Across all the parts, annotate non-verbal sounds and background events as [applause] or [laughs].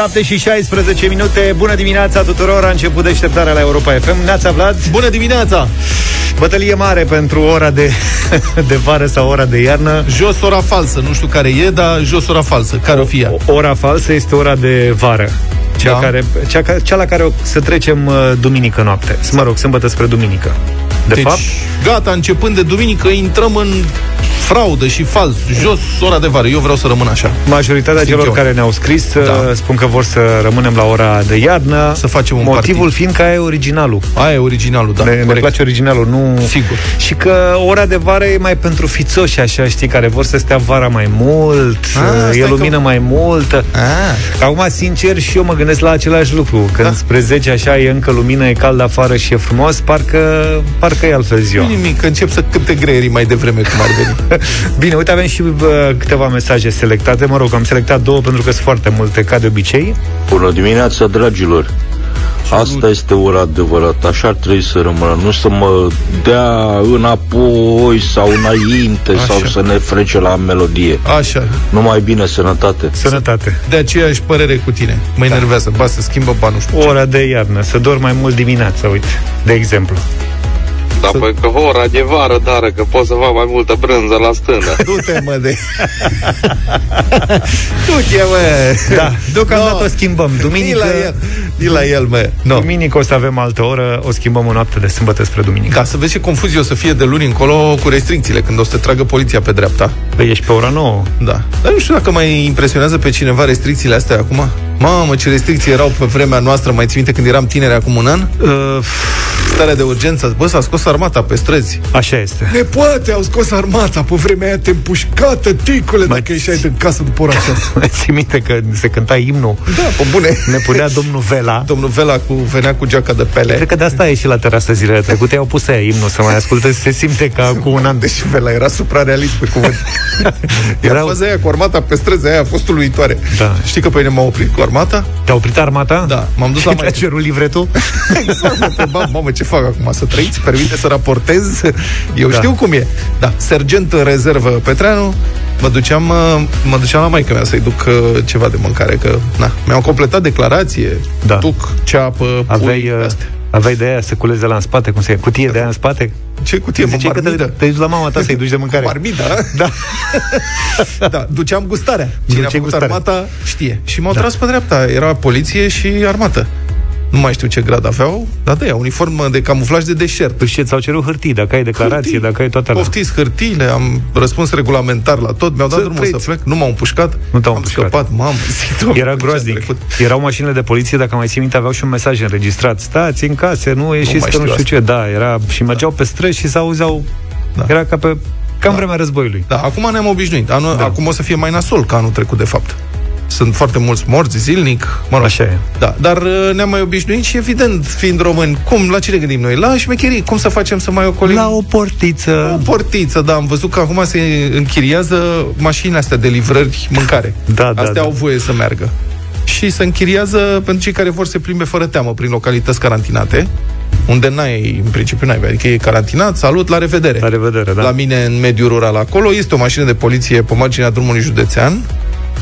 7 și 16 minute. Bună dimineața tuturor. A început deșteptarea la Europa FM. Neața Vlad. Bună dimineața! Bătălie mare pentru ora de, [laughs] de vară sau ora de iarnă. Jos ora falsă, nu știu care e, dar jos ora falsă. Care o fie? Ora falsă este ora de vară. Cea, Da. care, cea, ca- cea la care o să trecem uh, duminică noapte. Mă rog, sâmbătă spre duminică. De deci, fapt, gata, începând de duminică, intrăm în fraudă și fals. Jos ora de vară. Eu vreau să rămân așa. majoritatea Simt celor eu. care ne-au scris Da. da. spun că vor să rămânem la ora de iarnă. Să facem un Motivul partid. fiind că aia e originalul. Aia e originalul, da. ne, ne corect. place originalul, nu... Sigur. Și că ora de vară e mai pentru fițoși, așa, știi, care vor să stea vara mai mult, Ah, e stai lumină că- mai multă. Ah, Acum, sincer, și eu mă gândesc la același lucru. Când Da. spre 10 așa e încă lumină, e cald afară și e frumos, parcă, parcă e altfel ziua. nu nimic, că încep să cânte greierii mai devreme cum ar veni. [laughs] Bine, uite, avem și bă, câteva mesaje selectate. Mă rog, am selectat două pentru că sunt foarte multe, ca de obicei. Bună dimineața, dragilor! Asta este ora adevărată, așa ar trebui să rămână, nu să mă dea înapoi sau înainte Așa. sau să ne frece la melodie. Așa. Numai bine, sănătate! Sănătate. De aceeași părere cu tine. Mă enervează. Ba, să schimbă ba, nu știu. Ora de iarnă, să dorm mai mult dimineața, uite, de exemplu. Da, păi că ora de vară, dară, că pot să fac mai multă brânză la stână. [laughs] Du-te, mă, de... [laughs] Du-te, mă! Da, deocamdată No. o schimbăm. Ni Duminică, la el, ni la el, mă. No. duminică o să avem altă oră, o schimbăm o noapte de sâmbătă spre duminică. Ca să vezi ce confuzie o să fie de luni încolo cu restricțiile, când o să te tragă poliția pe dreapta. Păi ești pe ora 9. Da. Dar nu știu dacă mai impresionează pe cineva restricțiile astea acum. Mamă, ce restricții erau pe vremea noastră, mai ții minte când eram tineri acum un an? Uh, Starea de urgență, bă, s-a scos armata pe străzi. așa este. Ne poate, au scos armata pe vremea aia, te împușcată, ticule, Mai dacă ieșai din casă după ora 6. [laughs] Mai ții minte că se cânta imnul? Da, pe bune. Ne punea domnul Vela. [laughs] Domnul Vela cu, venea cu geaca de pele. Cred că de asta a ieșit la terasă zilele trecute. I-au pus aia imnul să mai asculte. Se simte ca cu un an. Deci Vela era suprarealist pe cuvânt. [laughs] Iar Erau- faza aia cu armata pe străzi, aia a fost uluitoare. Da. Știi că pe mine m-a oprit cu armata? Te-a oprit armata? Da, m-am dus la Și ți-a mai... cerut livretul? Exact, mă întrebam, mamă, ce fac acum? Să trăiți? Permite să raportez? Eu Da. știu cum e. Da, sergent în rezervă Petreanu, mă duceam, uh, mă duceam la maică mea să-i duc uh, ceva de mâncare, că, na, mi-au completat declarație, Da. duc, ceapă, Aveai, pui, uh, astea. aveai de aia să culezi de la în spate, cum se ia? Cutie de aia în spate? Ce cutie, mă, Ziceai că te, marmidă? te duci la mama ta să-i duci de mâncare. Marmida, Da. [laughs] da, duceam gustarea. Cine a Duceai făcut gustarea. armata știe. Și m-au tras pe dreapta. Era poliție și armată. Nu mai știu ce grad aveau, dar da, uniformă de camuflaj de deșert. Tu știi, ți-au cerut hârtii, dacă ai declarație, Hârtii. dacă ai toate alea. Poftiți hârtiile, am răspuns regulamentar la tot, mi-au dat Să drumul trăiți. să plec, nu m-au împușcat, Nu te-au am împușcat. scăpat, mamă, [laughs] zic, Doamne, Era ce a groaznic. trecut. Erau mașinile de poliție, dacă mai ții minte, aveau și un mesaj înregistrat. Stați în case, nu ieșiți mai că nu știu știu ce. Da, era și mergeau pe străzi și s-auzeau. Da. Era ca pe ca în vremea războiului. Da, acum ne-am obișnuit. Anul, Da. Acum o să fie mai nasol ca anul trecut, de fapt. Sunt foarte mulți morți zilnic, mă rog. Așa e. Da, dar uh, ne-am mai obișnuit și evident, fiind români, cum, la ce ne gândim noi? La șmecherii, cum să facem să mai ocolim? La o portiță. o portiță, da, am văzut că acum se închiriază mașinile astea de livrări mâncare. Da, da, Astea da. au voie să meargă. Și se închiriază pentru cei care vor să se plimbe fără teamă prin localități carantinate, unde n-ai, în principiu n-ai, adică e carantinat, salut, la revedere. La revedere, da. La mine în mediul rural acolo este o mașină de poliție pe marginea drumului județean.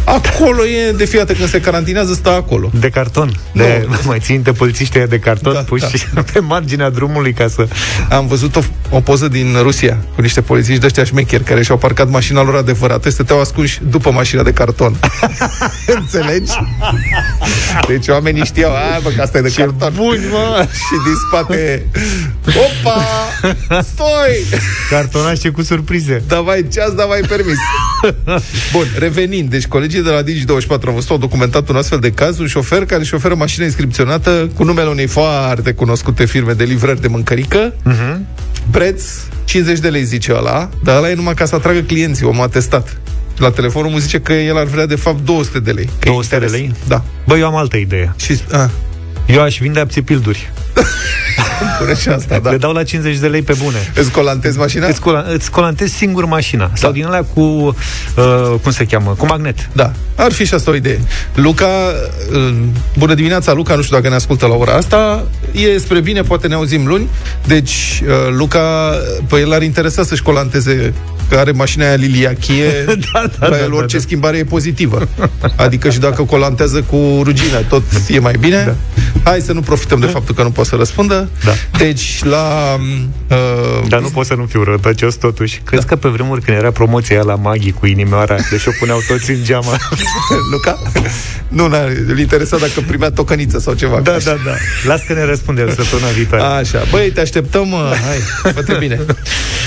Acolo e de fiată când se carantinează, stă acolo. De carton. De, Nu. [laughs] mai ții minte polițiștii ăia de carton Da, puși da. [laughs] pe marginea drumului ca să... Am văzut o, o poză din Rusia cu niște polițiști de ăștia șmecheri care și-au parcat mașina lor adevărată și stăteau ascunși după mașina de carton. [laughs] Înțelegi? Deci oamenii știau, a, bă, că asta e de carton. buni, mă! Și din spate, opa, stoi! Cartonașe cu surprize. Da mai ceas, da mai permis. Bun, revenind. Deci colegii de la Digi24 au văzut, au documentat un astfel de caz, un șofer care își șoferă mașină inscripționată cu numele unei foarte cunoscute firme de livrări de mâncărică. Uh-huh. Preț 50 de lei, zice ăla, dar ăla e numai ca să atragă clienții, omul a testat. La telefonul mu zice că el ar vrea de fapt 200 de lei. Că e 200 de interes. lei? Da. Bă, eu am altă idee. Și, a, Eu aș vinde apțipilduri. [laughs] Pune și asta, da. Le dau la 50 de lei pe bune. Îți colantezi mașina? Îți, cola, îți colantezi singur mașina. Da. Sau din alea cu, uh, cum se cheamă, cu magnet. Da, ar fi și asta o idee. Luca, uh, bună dimineața, Luca, nu știu dacă ne ascultă la ora asta, e spre bine, poate ne auzim luni. Deci, uh, Luca, pe el ar interesa să-și colanteze că are mașina aia liliachie, [laughs] Da, da, la da, el da, orice da. schimbare e pozitivă. Adică și dacă colantează cu rugină, tot e mai bine. Da. Hai să nu profităm de faptul că nu poate să răspundă. Da. Deci, la... Uh, Dar nu pot să nu fiu rătăcios totuși. Crezi că pe vremuri când era promoția aia la Maghi cu inimioara, deci o puneau toți în geamă. [laughs] Luca? Nu, n îl interesa dacă primea tocăniță sau ceva. da, da, da. Las că ne răspundem săptămâna viitoare. Așa, băi, te așteptăm, uh, hai, fă [laughs] bine.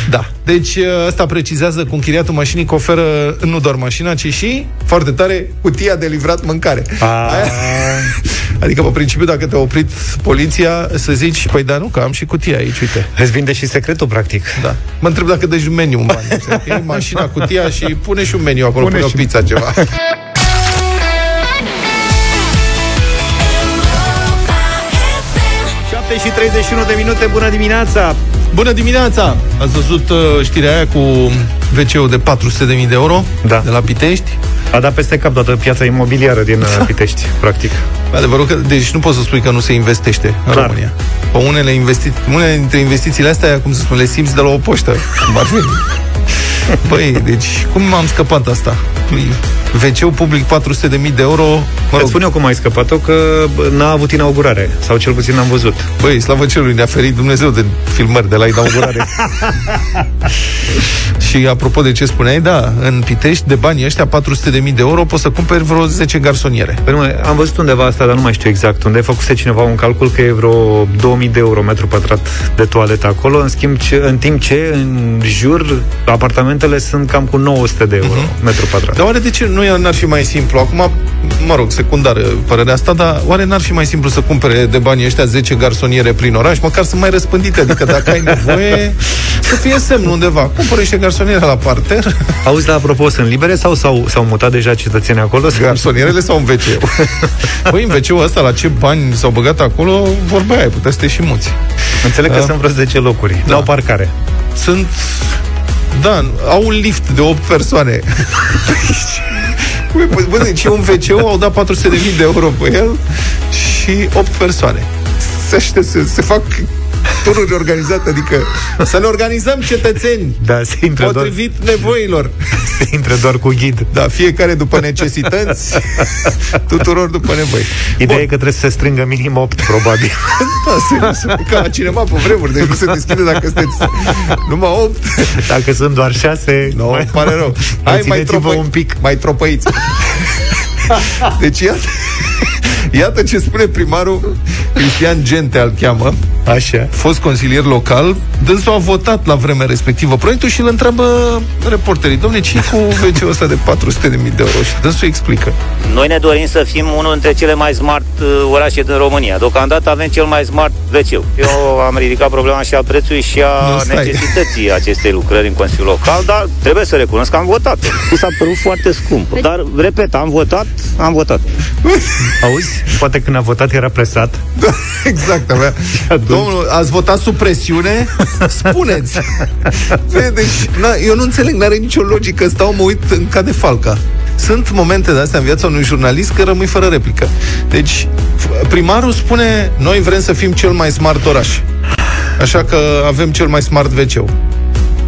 Da, deci uh, ăsta precizează cu închiriatul mașinii că oferă nu doar mașina, ci și, foarte tare, cutia de livrat mâncare. A, Aia- [laughs] Adică, pe principiu, dacă te-a oprit poliția, să zici, păi da, nu, că am și cutia aici, uite. îți vinde și secretul, practic. Da. Mă întreb dacă dai și un meniu în bani. [laughs] Adică iei mașina, cutia și pune și un meniu acolo, Pune pune, pune o și- pizza, ceva. [laughs] Șapte și 31 de minute, bună dimineața! Bună dimineața! Ați văzut uh, știrea aia cu WC-ul de 400.000 de euro Da. de la Pitești? A dat peste cap toată piața imobiliară din uh, Pitești, practic. Adevărul că, deci nu poți să spui că nu se investește în Clar. România. Pe unele, investi- unele dintre investițiile astea, cum să spun, le simți de la o poștă. Cum ar fi. Băi, deci cum am scăpat asta? WC-ul public 400.000 de euro, mă Îți rog, spun eu cum ai scăpat-o, că bă, n-a avut inaugurare, sau cel puțin n-am văzut. băi, slavă cerului, ne-a ferit Dumnezeu de filmări de la inaugurare. [laughs] Și apropo de ce spuneai, da, în Pitești, de banii ăștia, 400.000 de euro, poți să cumperi vreo 10 garsoniere. Păi nu, am văzut undeva asta, dar nu mai știu exact unde. Făcuse cineva un calcul că e vreo 2000 de euro metru pătrat de toaletă acolo, în, schimb ce, în timp ce în jur apartamentele sunt cam cu 900 de euro uh-huh. metru pătrat. Dar oare de ce nu n-ar fi mai simplu? Acum, mă rog, secundară părerea asta, dar oare n-ar fi mai simplu să cumpere de banii ăștia 10 garsoniere prin oraș, măcar să mai răspândite, adică dacă ai nevoie, să fie semn undeva. Cumpără niște garsoniere la parter, Auzi, la apropo, sunt libere sau s-au, s-au mutat deja cetățenii acolo? garsonierele sau un wc Băi, în wc [laughs] ăsta, la ce bani s-au băgat acolo, vorba aia, putea să te și muți. Înțeleg că Da. sunt vreo 10 locuri. Da. La o parcare. Sunt, da, au un lift de 8 persoane. [laughs] Băi, bă, bă, deci e un wc au dat 400.000 de euro pe el și 8 persoane. Se, aștept, se, se fac tururi organizate, adică să ne organizăm cetățeni Da, se intră, doar, potrivit nevoilor. [laughs] se intră doar cu ghid. Da, fiecare după necesități, [laughs] tuturor după nevoi. Ideea e că trebuie să se strângă minim 8, probabil. [laughs] Da, serios, ca la cinema pe vremuri, deci nu se deschide dacă sunteți numai 8. Dacă sunt doar 6, Nu, no, pare rău. Hai, mai, țineți-vă tropăi, un pic. mai tropăiți. Deci iată, iată ce spune primarul Cristian Gente al cheamă, Așa. fost consilier local, dânsul a votat la vremea respectivă proiectul și îl întreabă reporterii, domne, ce cu wc ăsta de 400.000 de euro? Și dânsul explică. Noi ne dorim să fim unul dintre cele mai smart uh, orașe din România. Deocamdată avem cel mai smart wc Eu am ridicat problema și a prețului și a Nu, stai. necesității acestei lucrări în Consiliul Local, dar trebuie să recunosc că am votat. Mi s-a părut foarte scump. Dar, repet, am votat, am votat. [laughs] Auzi? Poate când a votat era presat. Da, exact, avea. Domnul, ați votat sub presiune? [laughs] Spuneți. Bine, Deci, na, eu nu înțeleg, n-are nicio logică. Stau, mă uit în ca de falca. Sunt momente de astea în viața unui jurnalist că rămâi fără replică. Deci, f- primarul spune, noi vrem să fim cel mai smart oraș. Așa că avem cel mai smart wc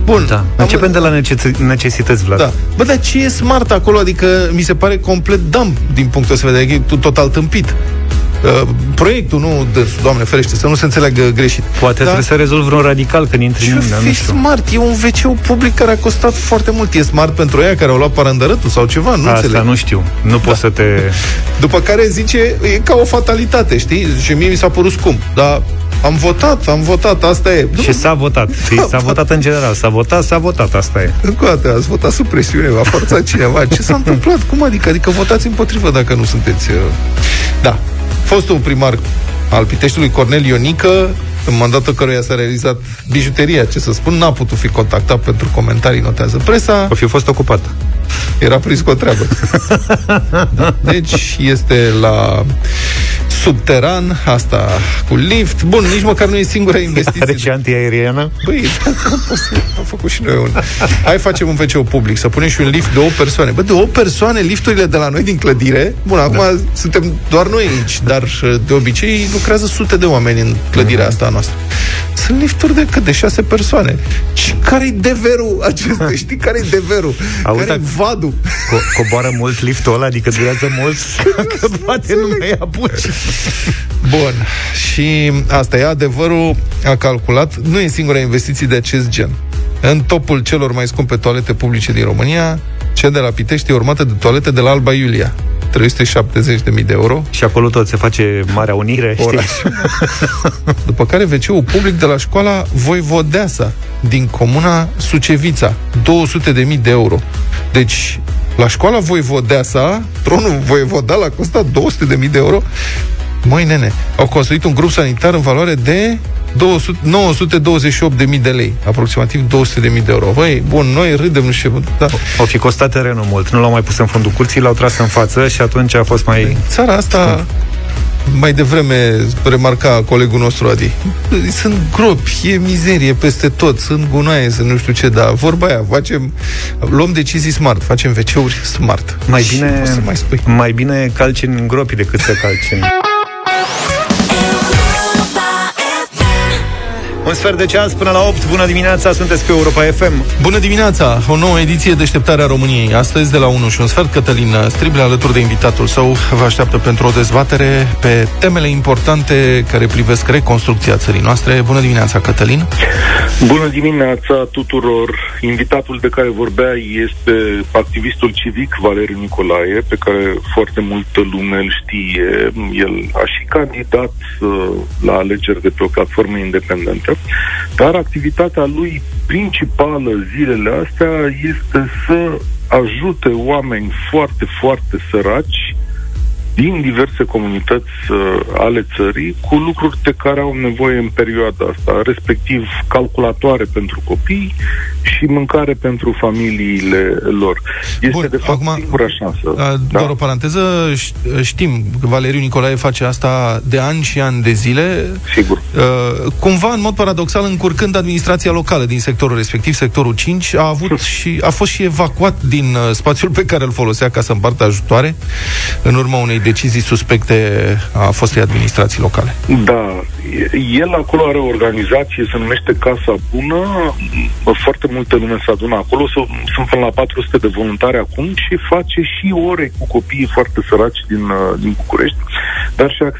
Bun. Da. am- Începem de la necesi- necesități, Vlad. da. Bă, dar ce e smart acolo? Adică mi se pare complet dumb din punctul ăsta de vedere. E total tâmpit. Uh, proiectul, nu, de, doamne ferește, să nu se înțeleagă greșit. Poate Da? trebuie să rezolvi vreun radical când intri Ce în dar nu fi știu. smart? E un wc public care a costat foarte mult. E smart pentru ea care au luat parandărătul sau ceva? Nu Asta înțeleg. nu știu. Nu poți să te... [laughs] După care zice, e ca o fatalitate, știi? Și mie mi s-a părut scump. Dar am votat, am votat, asta e. Și s-a votat. [laughs] Și s-a votat în general. S-a votat, s-a votat. Asta e. Încă o dată, ați votat sub presiune, v-a forțat cineva. Ce s-a [laughs] întâmplat? Cum adică? Adică votați împotrivă dacă nu sunteți... uh, Da. Fostul primar al Piteștiului, Cornel Ionică, în mandatul căruia s-a realizat bijuteria, ce să spun, n-a putut fi contactat pentru comentarii, notează presa, O fi fost ocupat. era prins cu o treabă. da. [laughs] Deci este la subteran, asta cu lift. Bun, nici măcar nu e singura investiție. Are și antiaeriană? Băi, [laughs] am făcut și noi un... Hai facem un wc public, să punem și un lift de o persoane. Bă, de o persoane, lifturile de la noi din clădire, bun, acum da. suntem doar noi aici, dar de obicei lucrează sute de oameni în clădirea asta noastră. Sunt lifturi de cât? De șase persoane. Și care-i deverul acesta? [laughs] Știi care-i deverul? Care-i vadul? Co- coboară mult liftul ăla, adică durează mult, [laughs] că poate nu mai apuci. Bun. Și asta e adevărul, a calculat, nu e singura investiție de acest gen. În topul celor mai scumpe toalete publice din România, cea de la Pitești e urmată de toalete de la Alba Iulia. 370.000 de euro. Și acolo tot se face Marea Unire, Oraș. [laughs] După care wc public de la școala Voivodeasa, din comuna Sucevița, 200.000 de euro. Deci, la școala Voivodeasa, tronul Voivodal a costat 200.000 de euro. Măi, nene, au construit un grup sanitar în valoare de 928.000 de lei, aproximativ 200.000 de euro. Băi, bun, noi râdem, nu știu, da. O fi costat terenul mult, nu l-au mai pus în fundul curții, l-au tras în față și atunci a fost mai... Țara asta, mai devreme remarca colegul nostru Adi, sunt gropi, e mizerie peste tot, sunt gunoaie, sunt nu știu ce, dar vorba aia, facem, luăm decizii smart, facem wc smart. Mai bine, mai, spui. mai bine calci în gropi decât să calci în... Un sfert de ceas până la 8. Bună dimineața, sunteți pe Europa FM. Bună dimineața! O nouă ediție Deșteptarea României. Astăzi, de la 1 și un sfert, Cătălin Strible, alături de invitatul său, vă așteaptă pentru o dezbatere pe temele importante care privesc reconstrucția țării noastre. Bună dimineața, Cătălin! Bună dimineața tuturor! Invitatul de care vorbea este activistul civic Valeriu Nicolae, pe care foarte multă lume îl știe. El a și candidat uh, la alegeri de pe o platformă independentă dar activitatea lui principală zilele astea este să ajute oameni foarte, foarte săraci din diverse comunități uh, ale țării cu lucruri de care au nevoie în perioada asta, respectiv calculatoare pentru copii și mâncare pentru familiile lor. Este Bun, de fapt acum, singura șansă. A, da? Doar o paranteză, știm că Valeriu Nicolae face asta de ani și ani de zile. Sigur. Uh, cumva, în mod paradoxal, încurcând administrația locală din sectorul respectiv, sectorul 5, a avut [laughs] și a fost și evacuat din uh, spațiul pe care îl folosea ca să împartă ajutoare în urma unei decizii suspecte a fostei administrații locale. Da, el acolo are o organizație, se numește Casa Bună, foarte multă lume se adună acolo, sunt până la 400 de voluntari acum și face și ore cu copiii foarte săraci din, uh, din București, dar și-a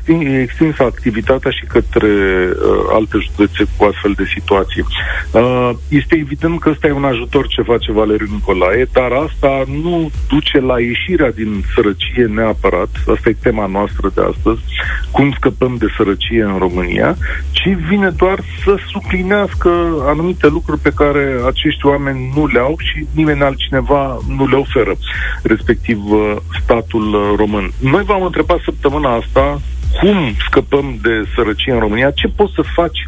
extins activitatea și către uh, alte județe cu astfel de situații. Uh, este evident că ăsta e un ajutor ce face Valeriu Nicolae, dar asta nu duce la ieșirea din sărăcie neapărat, asta e tema noastră de astăzi, cum scăpăm de sărăcie în România, ci vine doar să suplinească anumite lucruri pe care acești oameni nu le au și nimeni altcineva nu le oferă, respectiv uh, statul uh, român. Noi v-am întrebat săptămâna asta cum scăpăm de sărăcie în România, ce poți să faci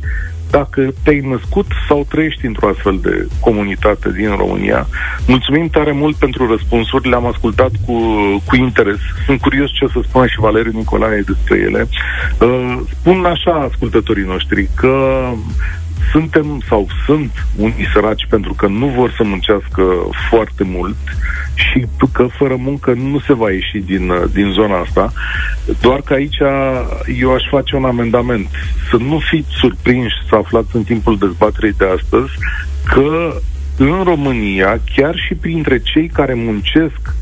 dacă te-ai născut sau trăiești într-o astfel de comunitate din România. Mulțumim tare mult pentru răspunsuri, le-am ascultat cu, cu interes. Sunt curios ce o să spună și Valeriu Nicolae despre ele. Uh, spun așa ascultătorii noștri că suntem sau sunt unii săraci pentru că nu vor să muncească foarte mult și că fără muncă nu se va ieși din, din zona asta. Doar că aici eu aș face un amendament. Să nu fiți surprinși să aflați în timpul dezbaterii de astăzi că în România, chiar și printre cei care muncesc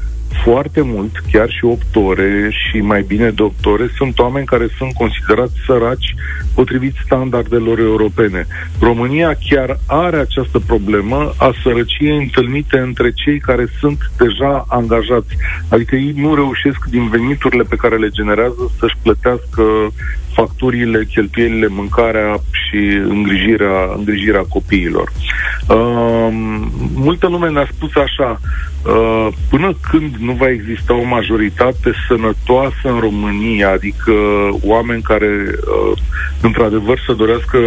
foarte mult, chiar și 8 ore și mai bine de 8 ore, sunt oameni care sunt considerați săraci potrivit standardelor europene. România chiar are această problemă a sărăciei întâlnite între cei care sunt deja angajați. Adică ei nu reușesc din veniturile pe care le generează să-și plătească facturile, cheltuielile, mâncarea și îngrijirea, îngrijirea copiilor. Uh, multă lume ne-a spus așa, uh, până când nu va exista o majoritate sănătoasă în România, adică oameni care uh, într-adevăr să dorească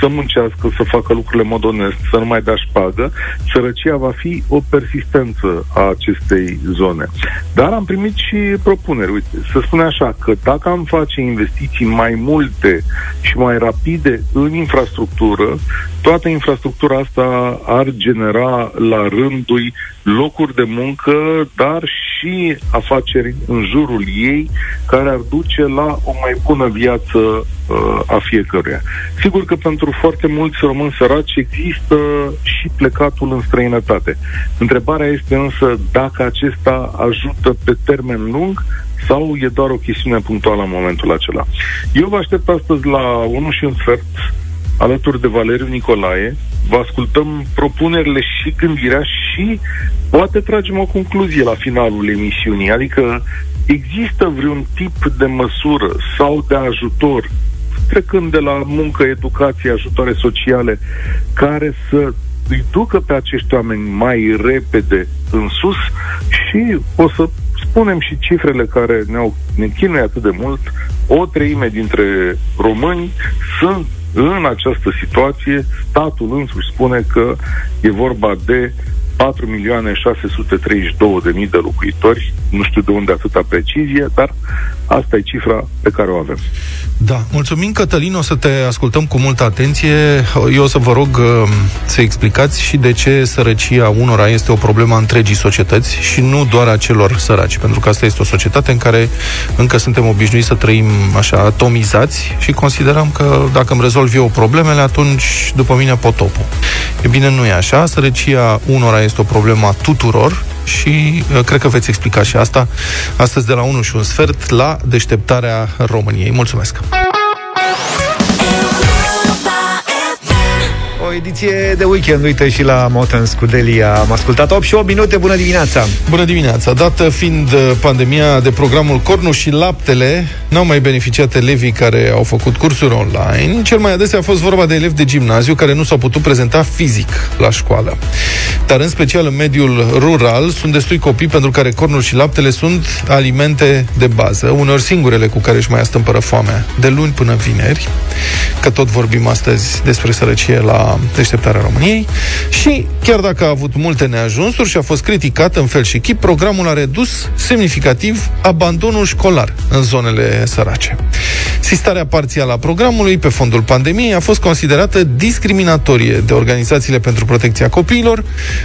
să muncească, să facă lucrurile în mod onest, să nu mai dea șpagă, sărăcia va fi o persistență a acestei zone. Dar am primit și propuneri. Uite, să spune așa, că dacă am face investiții mai multe și mai rapide în infrastructură, toată infrastructura asta ar genera la rândul locuri de muncă, dar și afaceri în jurul ei, care ar duce la o mai bună viață uh, a fiecăruia. Sigur că pentru foarte mulți români săraci există și plecatul în străinătate. Întrebarea este însă dacă acesta ajută pe termen lung sau e doar o chestiune punctuală în momentul acela. Eu vă aștept astăzi la 1 și un sfert alături de Valeriu Nicolae, vă ascultăm propunerile și gândirea și poate tragem o concluzie la finalul emisiunii. Adică există vreun tip de măsură sau de ajutor, trecând de la muncă, educație, ajutoare sociale, care să îi ducă pe acești oameni mai repede în sus? Și o să spunem și cifrele care ne-au, ne chinuie atât de mult, o treime dintre români sunt în această situație, statul însuși spune că e vorba de 4 milioane 632 de mii de locuitori, nu știu de unde atâta precizie, dar asta e cifra pe care o avem. Da, mulțumim Cătălin, o să te ascultăm cu multă atenție. Eu o să vă rog uh, să explicați și de ce sărăcia unora este o problemă a întregii societăți și nu doar a celor săraci, pentru că asta este o societate în care încă suntem obișnuiți să trăim așa atomizați și considerăm că dacă îmi rezolv eu problemele, atunci după mine potopul. E bine, nu e așa. Sărăcia unora este o problemă a tuturor și uh, cred că veți explica și asta astăzi de la 1 și un sfert la deșteptarea României. Mulțumesc! O ediție de weekend, uite și la Motens cu Delia am ascultat 8 și 8 minute, bună dimineața! Bună dimineața! Dată fiind uh, pandemia de programul Cornu și Laptele, n-au mai beneficiat elevii care au făcut cursuri online. Cel mai adesea a fost vorba de elevi de gimnaziu care nu s-au putut prezenta fizic la școală. Dar în special în mediul rural sunt destui copii pentru care cornul și laptele sunt alimente de bază, uneori singurele cu care își mai astâmpără foamea, de luni până vineri, că tot vorbim astăzi despre sărăcie la deșteptarea României și chiar dacă a avut multe neajunsuri și a fost criticat în fel și chip, programul a redus semnificativ abandonul școlar în zonele sărace. Sistarea parțială a programului pe fondul pandemiei a fost considerată discriminatorie de organizațiile pentru protecția copiilor.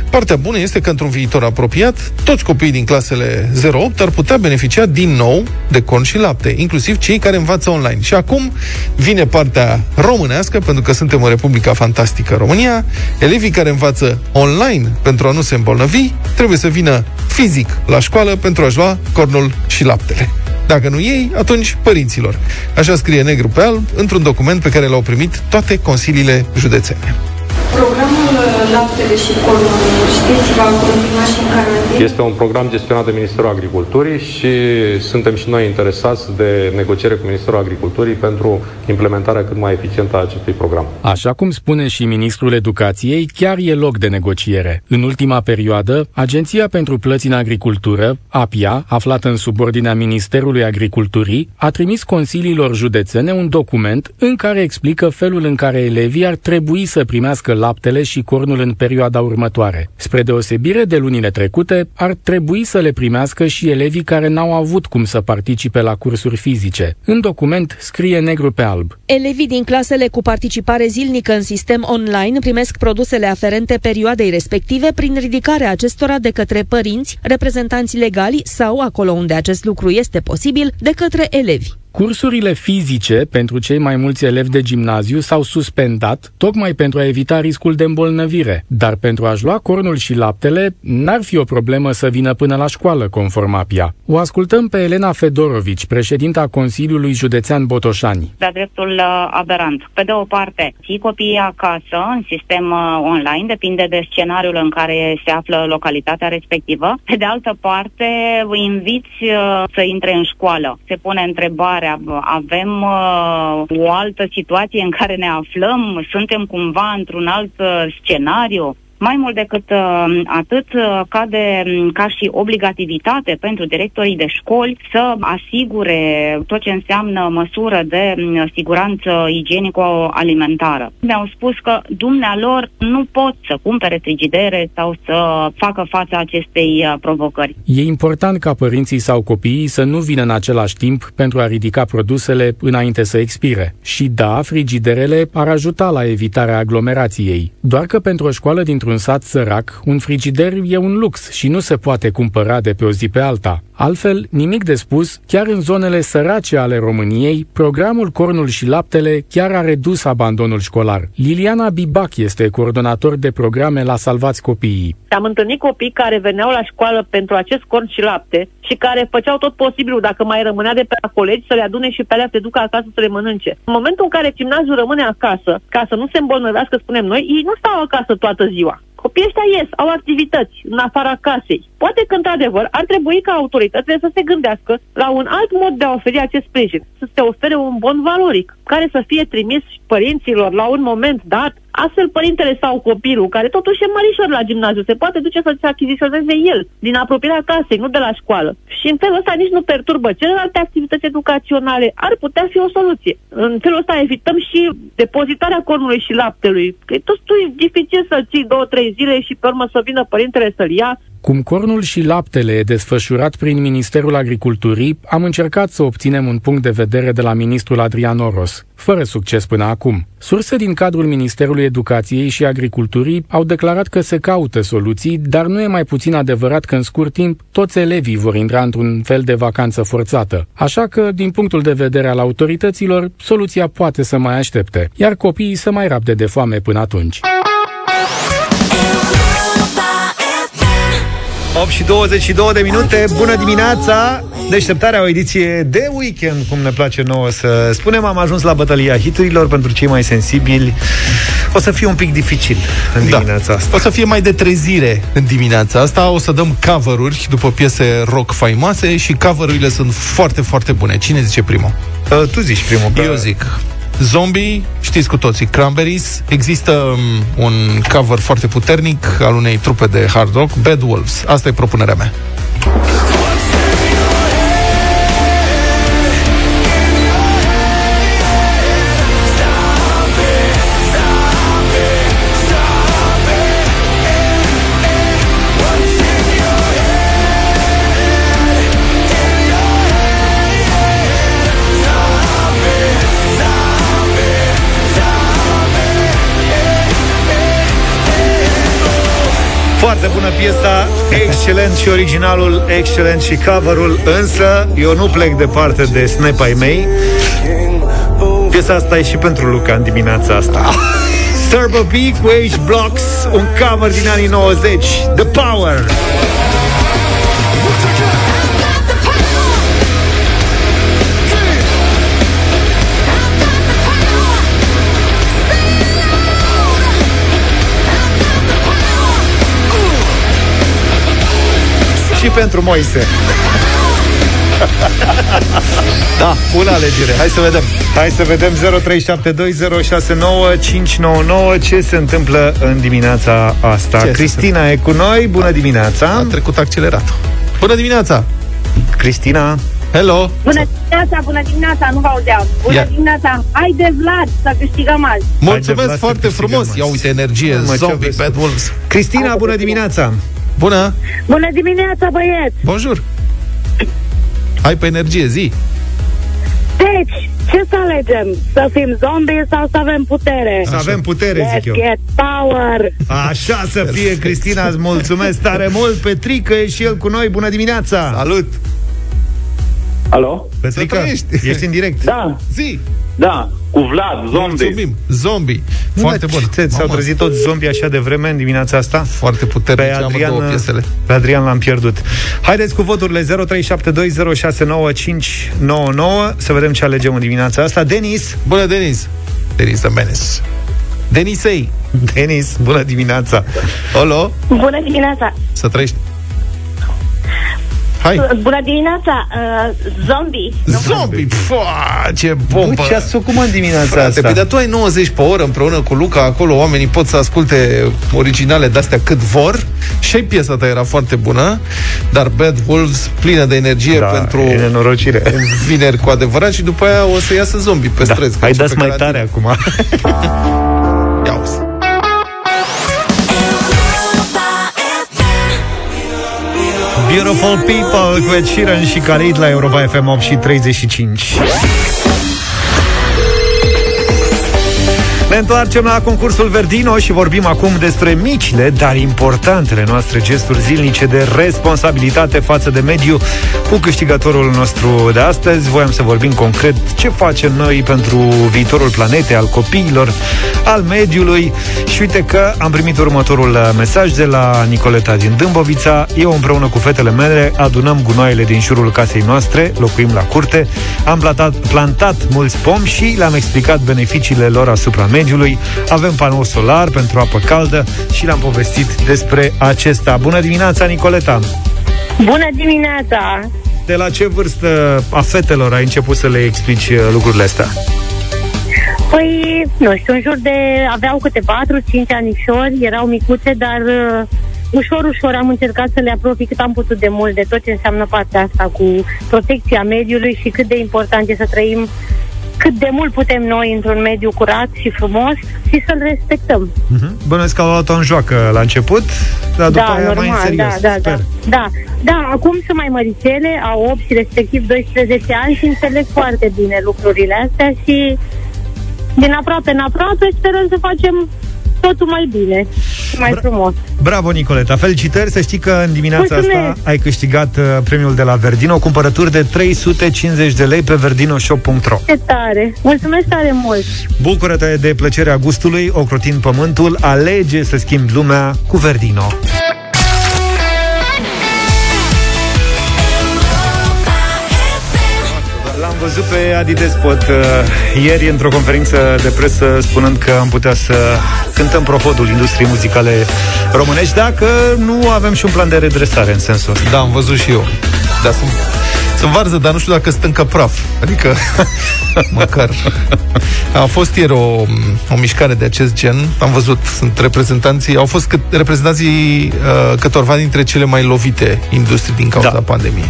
Partea bună este că într-un viitor apropiat, toți copiii din clasele 0-8 ar putea beneficia din nou de corn și lapte, inclusiv cei care învață online. Și acum vine partea românească, pentru că suntem o Republica Fantastică România, elevii care învață online pentru a nu se îmbolnăvi, trebuie să vină fizic la școală pentru a-și lua cornul și laptele. Dacă nu ei, atunci părinților. Așa scrie negru pe alb într-un document pe care l-au primit toate consiliile județene. Programul uh, Laptele și Cornul, știți, va continua și în carantină? Este un program gestionat de Ministerul Agriculturii și suntem și noi interesați de negociere cu Ministerul Agriculturii pentru implementarea cât mai eficientă a acestui program. Așa cum spune și Ministrul Educației, chiar e loc de negociere. În ultima perioadă, Agenția pentru Plăți în Agricultură, APIA, aflată în subordinea Ministerului Agriculturii, a trimis consiliilor județene un document în care explică felul în care elevii ar trebui să primească laptele și cornul în perioada următoare. Spre deosebire de lunile trecute, ar trebui să le primească și elevii care n-au avut cum să participe la cursuri fizice. În document scrie negru pe alb. Elevii din clasele cu participare zilnică în sistem online primesc produsele aferente perioadei respective prin ridicarea acestora de către părinți, reprezentanți legali sau, acolo unde acest lucru este posibil, de către elevi. Cursurile fizice pentru cei mai mulți elevi de gimnaziu s-au suspendat tocmai pentru a evita riscul de îmbolnăvire, dar pentru a-și lua cornul și laptele n-ar fi o problemă să vină până la școală, conform APIA. O ascultăm pe Elena Fedorovici, președinta Consiliului Județean Botoșani. De dreptul uh, aberant. Pe de o parte, ții copiii acasă, în sistem uh, online, depinde de scenariul în care se află localitatea respectivă. Pe de altă parte, inviți uh, să intre în școală. Se pune întrebarea întrebarea. Avem uh, o altă situație în care ne aflăm? Suntem cumva într-un alt uh, scenariu? Mai mult decât uh, atât, uh, cade um, ca și obligativitate pentru directorii de școli să asigure tot ce înseamnă măsură de um, siguranță igienico-alimentară. Mi-au spus că dumnealor nu pot să cumpere frigidere sau să facă față acestei uh, provocări. E important ca părinții sau copiii să nu vină în același timp pentru a ridica produsele înainte să expire. Și da, frigiderele ar ajuta la evitarea aglomerației. Doar că pentru o școală dintr-un sat sărac, un frigider e un lux și nu se poate cumpăra de pe o zi pe alta. Altfel, nimic de spus, chiar în zonele sărace ale României, programul Cornul și Laptele chiar a redus abandonul școlar. Liliana Bibac este coordonator de programe la Salvați Copiii. Am întâlnit copii care veneau la școală pentru acest corn și lapte și care făceau tot posibilul, dacă mai rămânea de pe la colegi, să le adune și pe alea să le ducă acasă să le mănânce. În momentul în care gimnaziul rămâne acasă, ca să nu se îmbolnăvească, spunem noi, ei nu stau acasă toată ziua. Copiii ăștia ies, au activități în afara casei. Poate că, într-adevăr, ar trebui ca autoritățile să se gândească la un alt mod de a oferi acest sprijin, să se ofere un bon valoric, care să fie trimis părinților la un moment dat, astfel părintele sau copilul, care totuși e mărișor la gimnaziu, se poate duce să-ți achiziționeze el, din apropierea casei, nu de la școală. Și în felul ăsta nici nu perturbă celelalte activități educaționale. Ar putea fi o soluție. În felul ăsta evităm și depozitarea cornului și laptelui. Că e tot dificil să ții două, trei zile și pe urmă să vină părintele să-l ia cum cornul și laptele e desfășurat prin Ministerul Agriculturii, am încercat să obținem un punct de vedere de la ministrul Adrian Oros, fără succes până acum. Surse din cadrul Ministerului Educației și Agriculturii au declarat că se caută soluții, dar nu e mai puțin adevărat că în scurt timp toți elevii vor intra într-un fel de vacanță forțată. Așa că, din punctul de vedere al autorităților, soluția poate să mai aștepte, iar copiii să mai rabde de foame până atunci. 8 și 22 de minute, bună dimineața! Deșteptarea, o ediție de weekend, cum ne place nouă să spunem. Am ajuns la bătălia hiturilor pentru cei mai sensibili. O să fie un pic dificil în da. dimineața asta. O să fie mai de trezire în dimineața asta. O să dăm cover-uri după piese rock faimoase și cover-urile sunt foarte, foarte bune. Cine zice primul? Uh, tu zici primul. Eu zic. Zombie, știți cu toții, Cranberries. Există um, un cover foarte puternic al unei trupe de hard rock, Bad Wolves. Asta e propunerea mea. Piesa, excelent și originalul, excelent și coverul, însă eu nu plec departe de Snap ai mei. Piesa asta e și pentru Luca în dimineața asta. Turbo B cu H Blocks, un cover din anii 90, The Power. Și pentru Moise. [laughs] da, bună alegere. Hai să vedem. Hai să vedem 0372069599 ce se întâmplă în dimineața asta. Ce Cristina e cu noi. Bună dimineața. A trecut accelerat. Bună dimineața. Cristina. Hello! Bună dimineața, bună dimineața, nu vă auzeam. Bună yeah. dimineața, hai de Vlad să câștigăm azi. Mulțumesc Vlad foarte frumos. Ia uite energie, mă, zombie, bad wolves. Cristina, bună dimineața. Bună! Bună dimineața, băieți! Bonjour! Hai pe energie, zi! Deci, ce să alegem? Să fim zombie sau să avem putere? Să avem putere, Let's zic eu. get power! Așa să fie, Cristina, îți mulțumesc tare mult. Petrică e și el cu noi. Bună dimineața! Salut! Alo? Petrică, ești în direct. Da. Zi! Da, cu Vlad, zombie. Mulțumim. Zombie. Foarte bun. Ce, s-au trezit toți zombie așa de vreme în dimineața asta? Foarte puternic. Pe Adrian, două piesele. Pe Adrian l-am pierdut. Haideți cu voturile 0372069599 să vedem ce alegem în dimineața asta. Denis. Bună, Denis. Denis de Menes. Denisei. Denis, bună dimineața. Olo. Bună dimineața. Să trăiești. Hai! Bună dimineața! Uh, zombie! Zombie! Pua, ce bombă! ce ați făcut, mă, în dimineața Frate, asta? Păi, dar tu ai 90 pe oră împreună cu Luca acolo, oamenii pot să asculte originale de-astea cât vor și piesa ta era foarte bună, dar Bad Wolves plină de energie Da, pentru e nenorocire. un vineri cu adevărat și după aia o să iasă zombie pe Da, străzi. hai că dați pe mai carantină. tare acum. Ia uzi. Beautiful People cu Ed Sheeran și Khalid la Europa FM 8 și 35. Ne întoarcem la concursul Verdino și vorbim acum despre micile, dar importantele noastre gesturi zilnice de responsabilitate față de mediu cu câștigătorul nostru de astăzi. Voiam să vorbim concret ce facem noi pentru viitorul planetei, al copiilor, al mediului și uite că am primit următorul uh, mesaj de la Nicoleta din Dâmbovița. Eu împreună cu fetele mele adunăm gunoaiele din jurul casei noastre, locuim la curte, am plantat, plantat mulți pomi și le-am explicat beneficiile lor asupra mediului. Avem panou solar pentru apă caldă și le-am povestit despre acesta. Bună dimineața, Nicoleta! Bună dimineața! De la ce vârstă a fetelor ai început să le explici uh, lucrurile astea? Păi, nu știu, în jur de... aveau câte 4-5 anișori, erau micuțe, dar uh, ușor, ușor am încercat să le apropii cât am putut de mult de tot ce înseamnă partea asta cu protecția mediului și cât de important e să trăim cât de mult putem noi într-un mediu curat și frumos și să-l respectăm. Uh-huh. Bănuiesc că au luat-o în joacă la început, dar după da, aia mai în normal, serios. da, da, Sper. da, da. Da, acum sunt mai măricele, au 8 și respectiv 12 ani și înțeleg foarte bine lucrurile astea și din aproape în aproape sperăm să facem totul mai bine și mai frumos. Bravo, Nicoleta! Felicitări! Să știi că în dimineața Mulțumesc! asta ai câștigat uh, premiul de la Verdino, cumpărături de 350 de lei pe verdinoshop.ro Ce tare! Mulțumesc tare mult! Bucură-te de plăcerea gustului, ocrotind pământul, alege să schimbi lumea cu Verdino. Văzut pe Adi Despot uh, ieri într-o conferință de presă spunând că am putea să cântăm prohodul industriei muzicale românești dacă nu avem și un plan de redresare în sensul ăsta. Da, am văzut și eu. Dar sunt, sunt varză, dar nu știu dacă sunt încă praf. Adică, [laughs] măcar. A fost ieri o, o mișcare de acest gen. Am văzut, sunt reprezentanții, au fost cât, reprezentanții uh, câtorva dintre cele mai lovite industrii din cauza da. pandemiei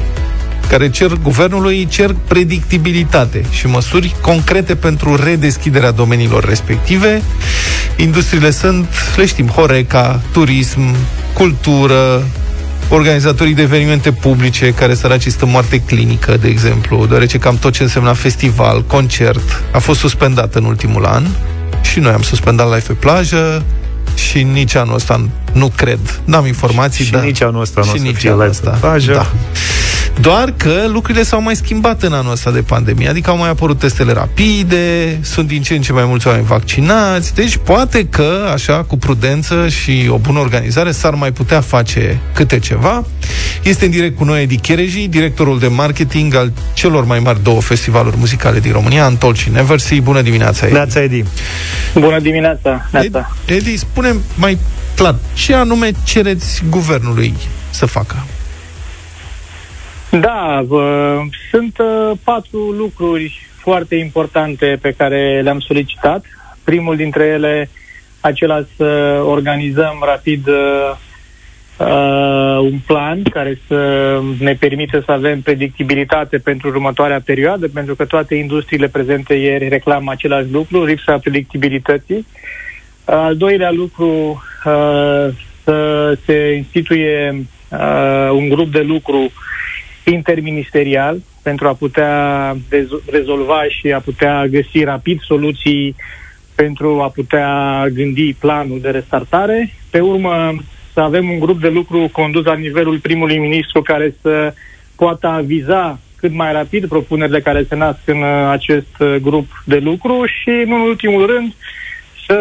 care cer guvernului, cer predictibilitate și măsuri concrete pentru redeschiderea domeniilor respective. Industriile sunt, le știm, Horeca, turism, cultură, organizatorii de evenimente publice care săracii stă moarte clinică, de exemplu, deoarece cam tot ce însemna festival, concert, a fost suspendat în ultimul an și noi am suspendat live pe plajă și nici anul ăsta nu cred. N-am informații, și dar... nici anul ăsta nu o și să nici fie anul live ăsta. pe plajă. Da. Doar că lucrurile s-au mai schimbat în anul ăsta de pandemie, adică au mai apărut testele rapide, sunt din ce în ce mai mulți oameni vaccinați, deci poate că, așa, cu prudență și o bună organizare, s-ar mai putea face câte ceva. Este în direct cu noi Edi Chereji, directorul de marketing al celor mai mari două festivaluri muzicale din România, Antol și Neversea. Bună dimineața, Edi! Neața, Edi! Bună dimineața! Neața. Edi, Edi spune mai clar, ce anume cereți guvernului să facă? Da, bă, sunt uh, patru lucruri foarte importante pe care le-am solicitat. Primul dintre ele, acela să organizăm rapid uh, uh, un plan care să ne permită să avem predictibilitate pentru următoarea perioadă, pentru că toate industriile prezente ieri reclamă același lucru, lipsa predictibilității. Uh, al doilea lucru, uh, să se instituie uh, un grup de lucru interministerial pentru a putea dez- rezolva și a putea găsi rapid soluții pentru a putea gândi planul de restartare. Pe urmă, să avem un grup de lucru condus la nivelul primului ministru care să poată aviza cât mai rapid propunerile care se nasc în uh, acest uh, grup de lucru și, nu în ultimul rând, să,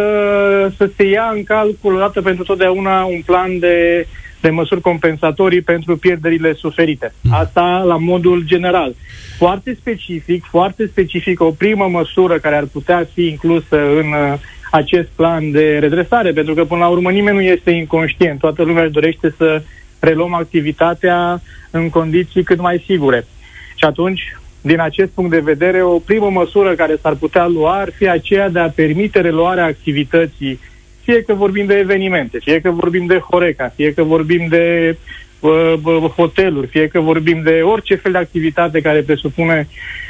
să se ia în calcul odată pentru totdeauna un plan de, de măsuri compensatorii pentru pierderile suferite. Asta la modul general. Foarte specific, foarte specific, o primă măsură care ar putea fi inclusă în uh, acest plan de redresare, pentru că până la urmă nimeni nu este inconștient. Toată lumea își dorește să reluăm activitatea în condiții cât mai sigure. Și atunci, din acest punct de vedere, o primă măsură care s-ar putea lua ar fi aceea de a permite reluarea activității, fie că vorbim de evenimente, fie că vorbim de Horeca, fie că vorbim de uh, uh, hoteluri, fie că vorbim de orice fel de activitate care presupune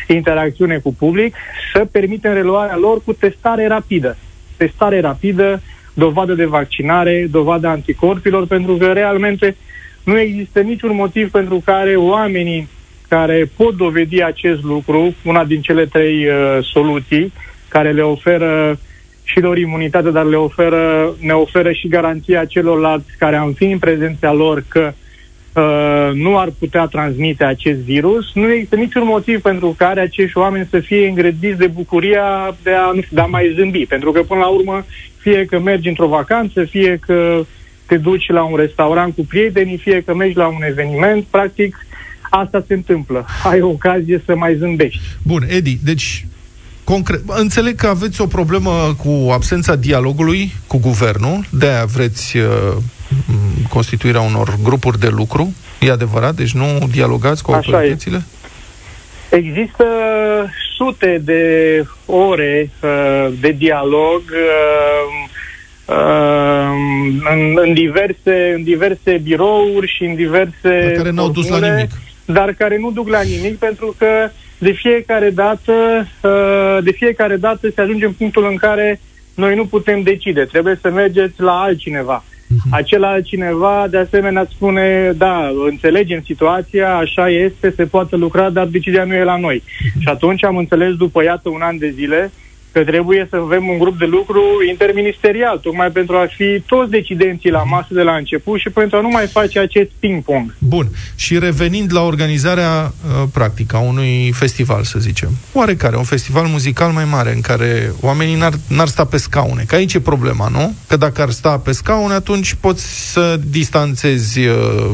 interacțiune cu public, să permitem reluarea lor cu testare rapidă. Testare rapidă, dovadă de vaccinare, dovadă anticorpilor, pentru că realmente nu există niciun motiv pentru care oamenii care pot dovedi acest lucru, una din cele trei uh, soluții care le oferă și lor imunitate, dar le oferă, ne oferă și garanția celorlalți care am fi în prezența lor că uh, nu ar putea transmite acest virus, nu există niciun motiv pentru care acești oameni să fie îngrădiți de bucuria de a, nu știu, de a mai zâmbi. Pentru că, până la urmă, fie că mergi într-o vacanță, fie că te duci la un restaurant cu prietenii, fie că mergi la un eveniment, practic asta se întâmplă. Ai o ocazie să mai zâmbești. Bun, Edi, deci concret, înțeleg că aveți o problemă cu absența dialogului cu guvernul, de aia vreți uh, constituirea unor grupuri de lucru, e adevărat? Deci nu dialogați cu Așa autoritățile? E. Există sute de ore uh, de dialog uh, uh, în, în, diverse, în diverse birouri și în diverse... Dar care n-au dus la nimic. Dar care nu duc la nimic pentru că de fiecare dată, uh, de fiecare dată se ajunge în punctul în care noi nu putem decide. Trebuie să mergeți la altcineva. Uh-huh. Acela altcineva, de asemenea, spune, da, înțelegem situația, așa este, se poate lucra, dar decizia nu e la noi. Uh-huh. Și atunci am înțeles, după, iată, un an de zile, că trebuie să avem un grup de lucru interministerial, tocmai pentru a fi toți decidenții la masă de la început și pentru a nu mai face acest ping-pong. Bun. Și revenind la organizarea uh, practică a unui festival, să zicem. Oarecare, un festival muzical mai mare, în care oamenii n-ar, n-ar sta pe scaune. Că aici e problema, nu? Că dacă ar sta pe scaune, atunci poți să distanțezi uh,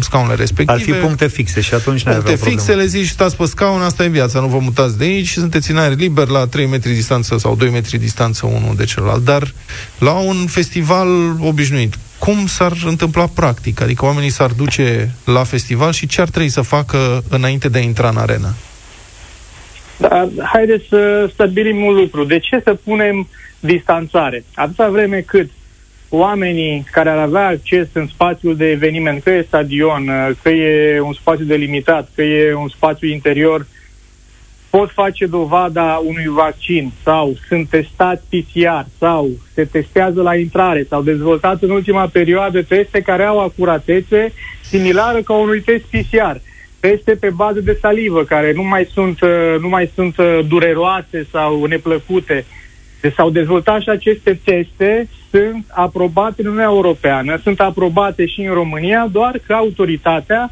scaunele respective. Ar fi puncte fixe și atunci nu Puncte fixe, le zici, stați pe scaun, asta e viața, nu vă mutați de aici și sunteți în aer liber la 3 metri distanță sau 2 metri distanță unul de celălalt. Dar la un festival obișnuit, cum s-ar întâmpla practic? Adică oamenii s-ar duce la festival și ce ar trebui să facă înainte de a intra în arenă? Da, haideți să stabilim un lucru. De ce să punem distanțare? Atâta vreme cât oamenii care ar avea acces în spațiul de eveniment, că e stadion, că e un spațiu delimitat, că e un spațiu interior, pot face dovada unui vaccin sau sunt testați PCR sau se testează la intrare sau dezvoltat în ultima perioadă teste care au acuratețe similară ca unui test PCR. Teste pe bază de salivă care nu mai sunt, nu mai sunt dureroase sau neplăcute. Deci s-au dezvoltat și aceste teste sunt aprobate în Uniunea Europeană, sunt aprobate și în România, doar că autoritatea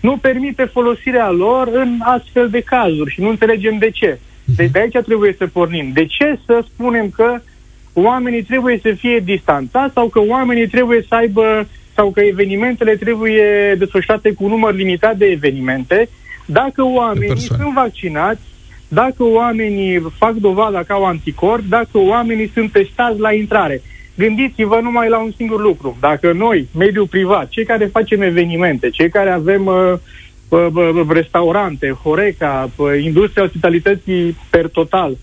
nu permite folosirea lor în astfel de cazuri și nu înțelegem de ce. Deci de aici trebuie să pornim. De ce să spunem că oamenii trebuie să fie distanțați sau că oamenii trebuie să aibă sau că evenimentele trebuie desfășurate cu un număr limitat de evenimente, dacă oamenii sunt vaccinați, dacă oamenii fac dovada că au anticorp, dacă oamenii sunt testați la intrare. Gândiți-vă numai la un singur lucru. Dacă noi, mediul privat, cei care facem evenimente, cei care avem uh, uh, uh, restaurante, Horeca, uh, industria ospitalității per total,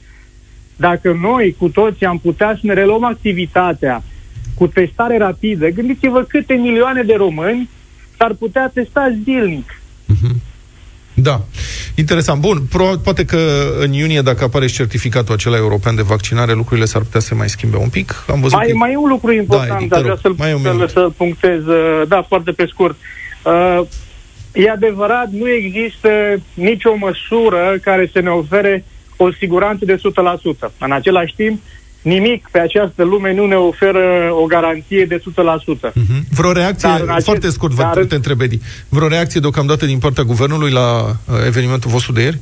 dacă noi cu toții am putea să ne reluăm activitatea cu testare rapidă, gândiți-vă câte milioane de români s-ar putea testa zilnic. Uh-huh. Da. Interesant. Bun, pro, poate că în iunie, dacă apare și certificatul acela european de vaccinare, lucrurile s-ar putea să mai schimbe un pic. Am văzut mai, că... mai e un lucru important, da, dar vreau să-l, să să punctez, uh, da, foarte pe scurt. Uh, e adevărat, nu există nicio măsură care să ne ofere o siguranță de 100%. În același timp, nimic pe această lume nu ne oferă o garanție de 100%. Uh-huh. Mhm. Vreo reacție, acest, foarte scurt, vă dar... te întreb, Edi, vreo reacție deocamdată din partea guvernului la uh, evenimentul vostru de ieri?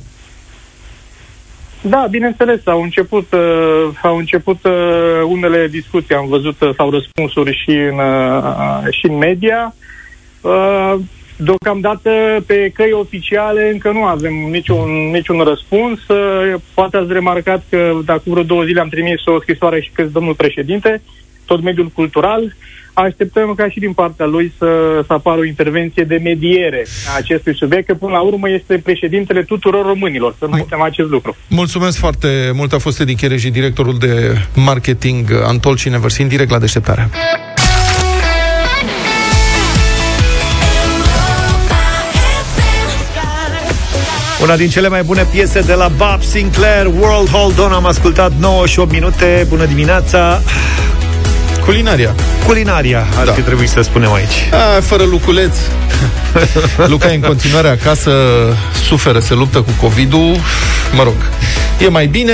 Da, bineînțeles, au început, uh, au început uh, unele discuții, am văzut uh, sau răspunsuri și în, uh, și în media. Uh, Deocamdată pe căi oficiale încă nu avem niciun, niciun răspuns. Poate ați remarcat că dacă vreo două zile am trimis o scrisoare și pe domnul președinte, tot mediul cultural. așteptăm ca și din partea lui să, să apară o intervenție de mediere a acestui subiect, că până la urmă este președintele tuturor românilor, să nu uităm acest lucru. Mulțumesc foarte mult, a fost Edi Chereji, directorul de marketing Antol Cineversin, direct la deșteptarea. Una din cele mai bune piese de la Bob Sinclair, World Hold On, am ascultat 9 și 8 minute. Bună dimineața! Culinaria. Culinaria, ar da. fi trebuit să spunem aici. A, fără luculeț. Luca e în continuare acasă, suferă, se luptă cu COVID-ul. Mă rog, e mai bine.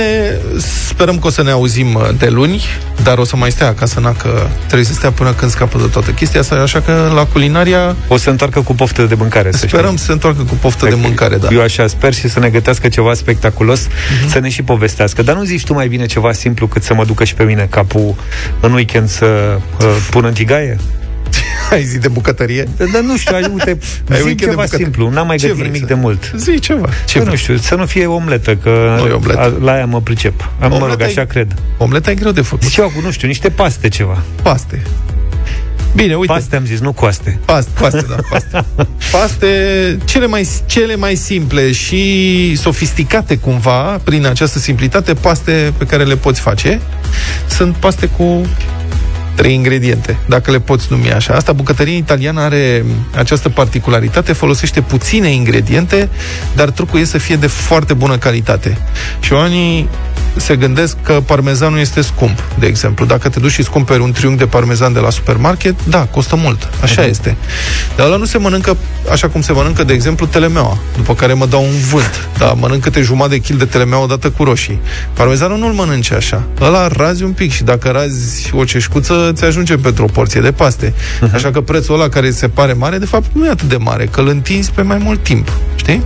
Sperăm că o să ne auzim de luni, dar o să mai stea acasă, na, că trebuie să stea până când scapă de toată chestia asta, așa că la culinaria... O să se întoarcă cu poftă de mâncare, să Sperăm să se întoarcă cu poftă de mâncare, da. Eu așa sper și să ne gătească ceva spectaculos, uh-huh. să ne și povestească. Dar nu zici tu mai bine ceva simplu cât să mă ducă și pe mine capul în weekend să uh, pun în tigaie? [laughs] Ai zi de bucătărie? Dar nu știu, ai, uite, ai zi ceva bucăt... simplu, n-am mai gătit nimic să... de mult. Zi ceva. Ce nu știu, să nu fie omletă, că nu omletă. la aia mă pricep. Omleta mă rog, așa e... cred. Omleta e greu de făcut. Ceva cu, nu știu, niște paste ceva. Paste. Bine, uite. Paste am zis, nu coaste. Paste, paste, da, paste. [laughs] paste cele mai, cele mai simple și sofisticate cumva, prin această simplitate, paste pe care le poți face, sunt paste cu trei ingrediente, dacă le poți numi așa. Asta, bucătăria italiană are această particularitate, folosește puține ingrediente, dar trucul este să fie de foarte bună calitate. Și oamenii se gândesc că parmezanul este scump, de exemplu. Dacă te duci și îți cumperi un triunghi de parmezan de la supermarket, da, costă mult. Așa uh-huh. este. Dar ăla nu se mănâncă așa cum se mănâncă, de exemplu, telemeaua, după care mă dau un vânt. Da, mănânc câte jumătate de kil de telemeaua odată cu roșii. Parmezanul nu-l mănânci așa. Ăla razi un pic și dacă razi o ceșcuță, ți ajunge pentru o porție de paste. Uh-huh. Așa că prețul ăla care se pare mare, de fapt, nu e atât de mare, că îl întinzi pe mai mult timp. Știi?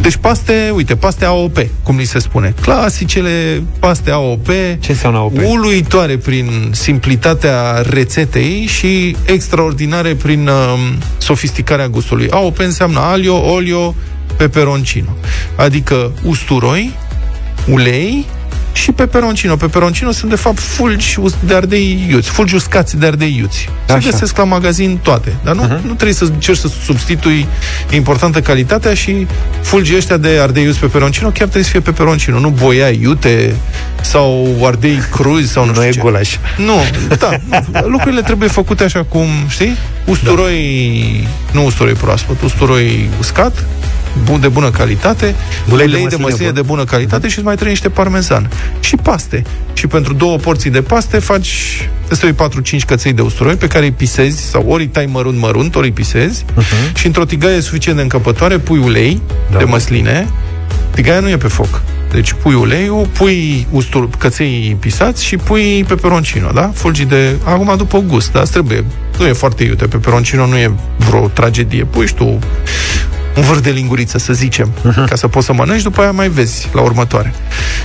Deci paste, uite, paste AOP, cum li se spune. Clasicele paste AOP. Ce înseamnă AOP? Uluitoare prin simplitatea rețetei și extraordinare prin uh, sofisticarea gustului. AOP înseamnă alio, olio, peperoncino. Adică usturoi, ulei, și peperoncino. Peperoncino sunt, de fapt, fulgi de ardei iuți, fulgi uscați de ardei iuți. Se Așa. găsesc la magazin toate. Dar nu, uh-huh. nu trebuie să încerci să substitui importantă calitatea și fulgii ăștia de ardei iuți peperoncino chiar trebuie să fie peperoncino, nu boia iute sau ardei cruzi sau nu, nu știu e ce. gulaș. Nu, da. lucrurile trebuie făcute așa cum, știi? Usturoi, da. nu usturoi proaspăt, usturoi uscat, bun, de bună calitate, ulei, ulei de măsline de, de bună calitate și îți mai trebuie niște parmezan. Și paste. Și pentru două porții de paste faci îți 4-5 căței de usturoi pe care îi pisezi sau ori îi tai mărunt mărunt, ori îi pisezi uh-huh. și într-o tigaie suficient de încăpătoare pui ulei da. de măsline. Tigaia nu e pe foc. Deci pui uleiul, pui ustur, căței pisați și pui peperoncino, da? Fulgi de... Acum după gust, da? Trebuie. Nu e foarte iute. Peperoncino nu e vreo tragedie. Pui și tu un vârf de linguriță, să zicem, uh-huh. ca să poți să mănânci, după aia mai vezi la următoare.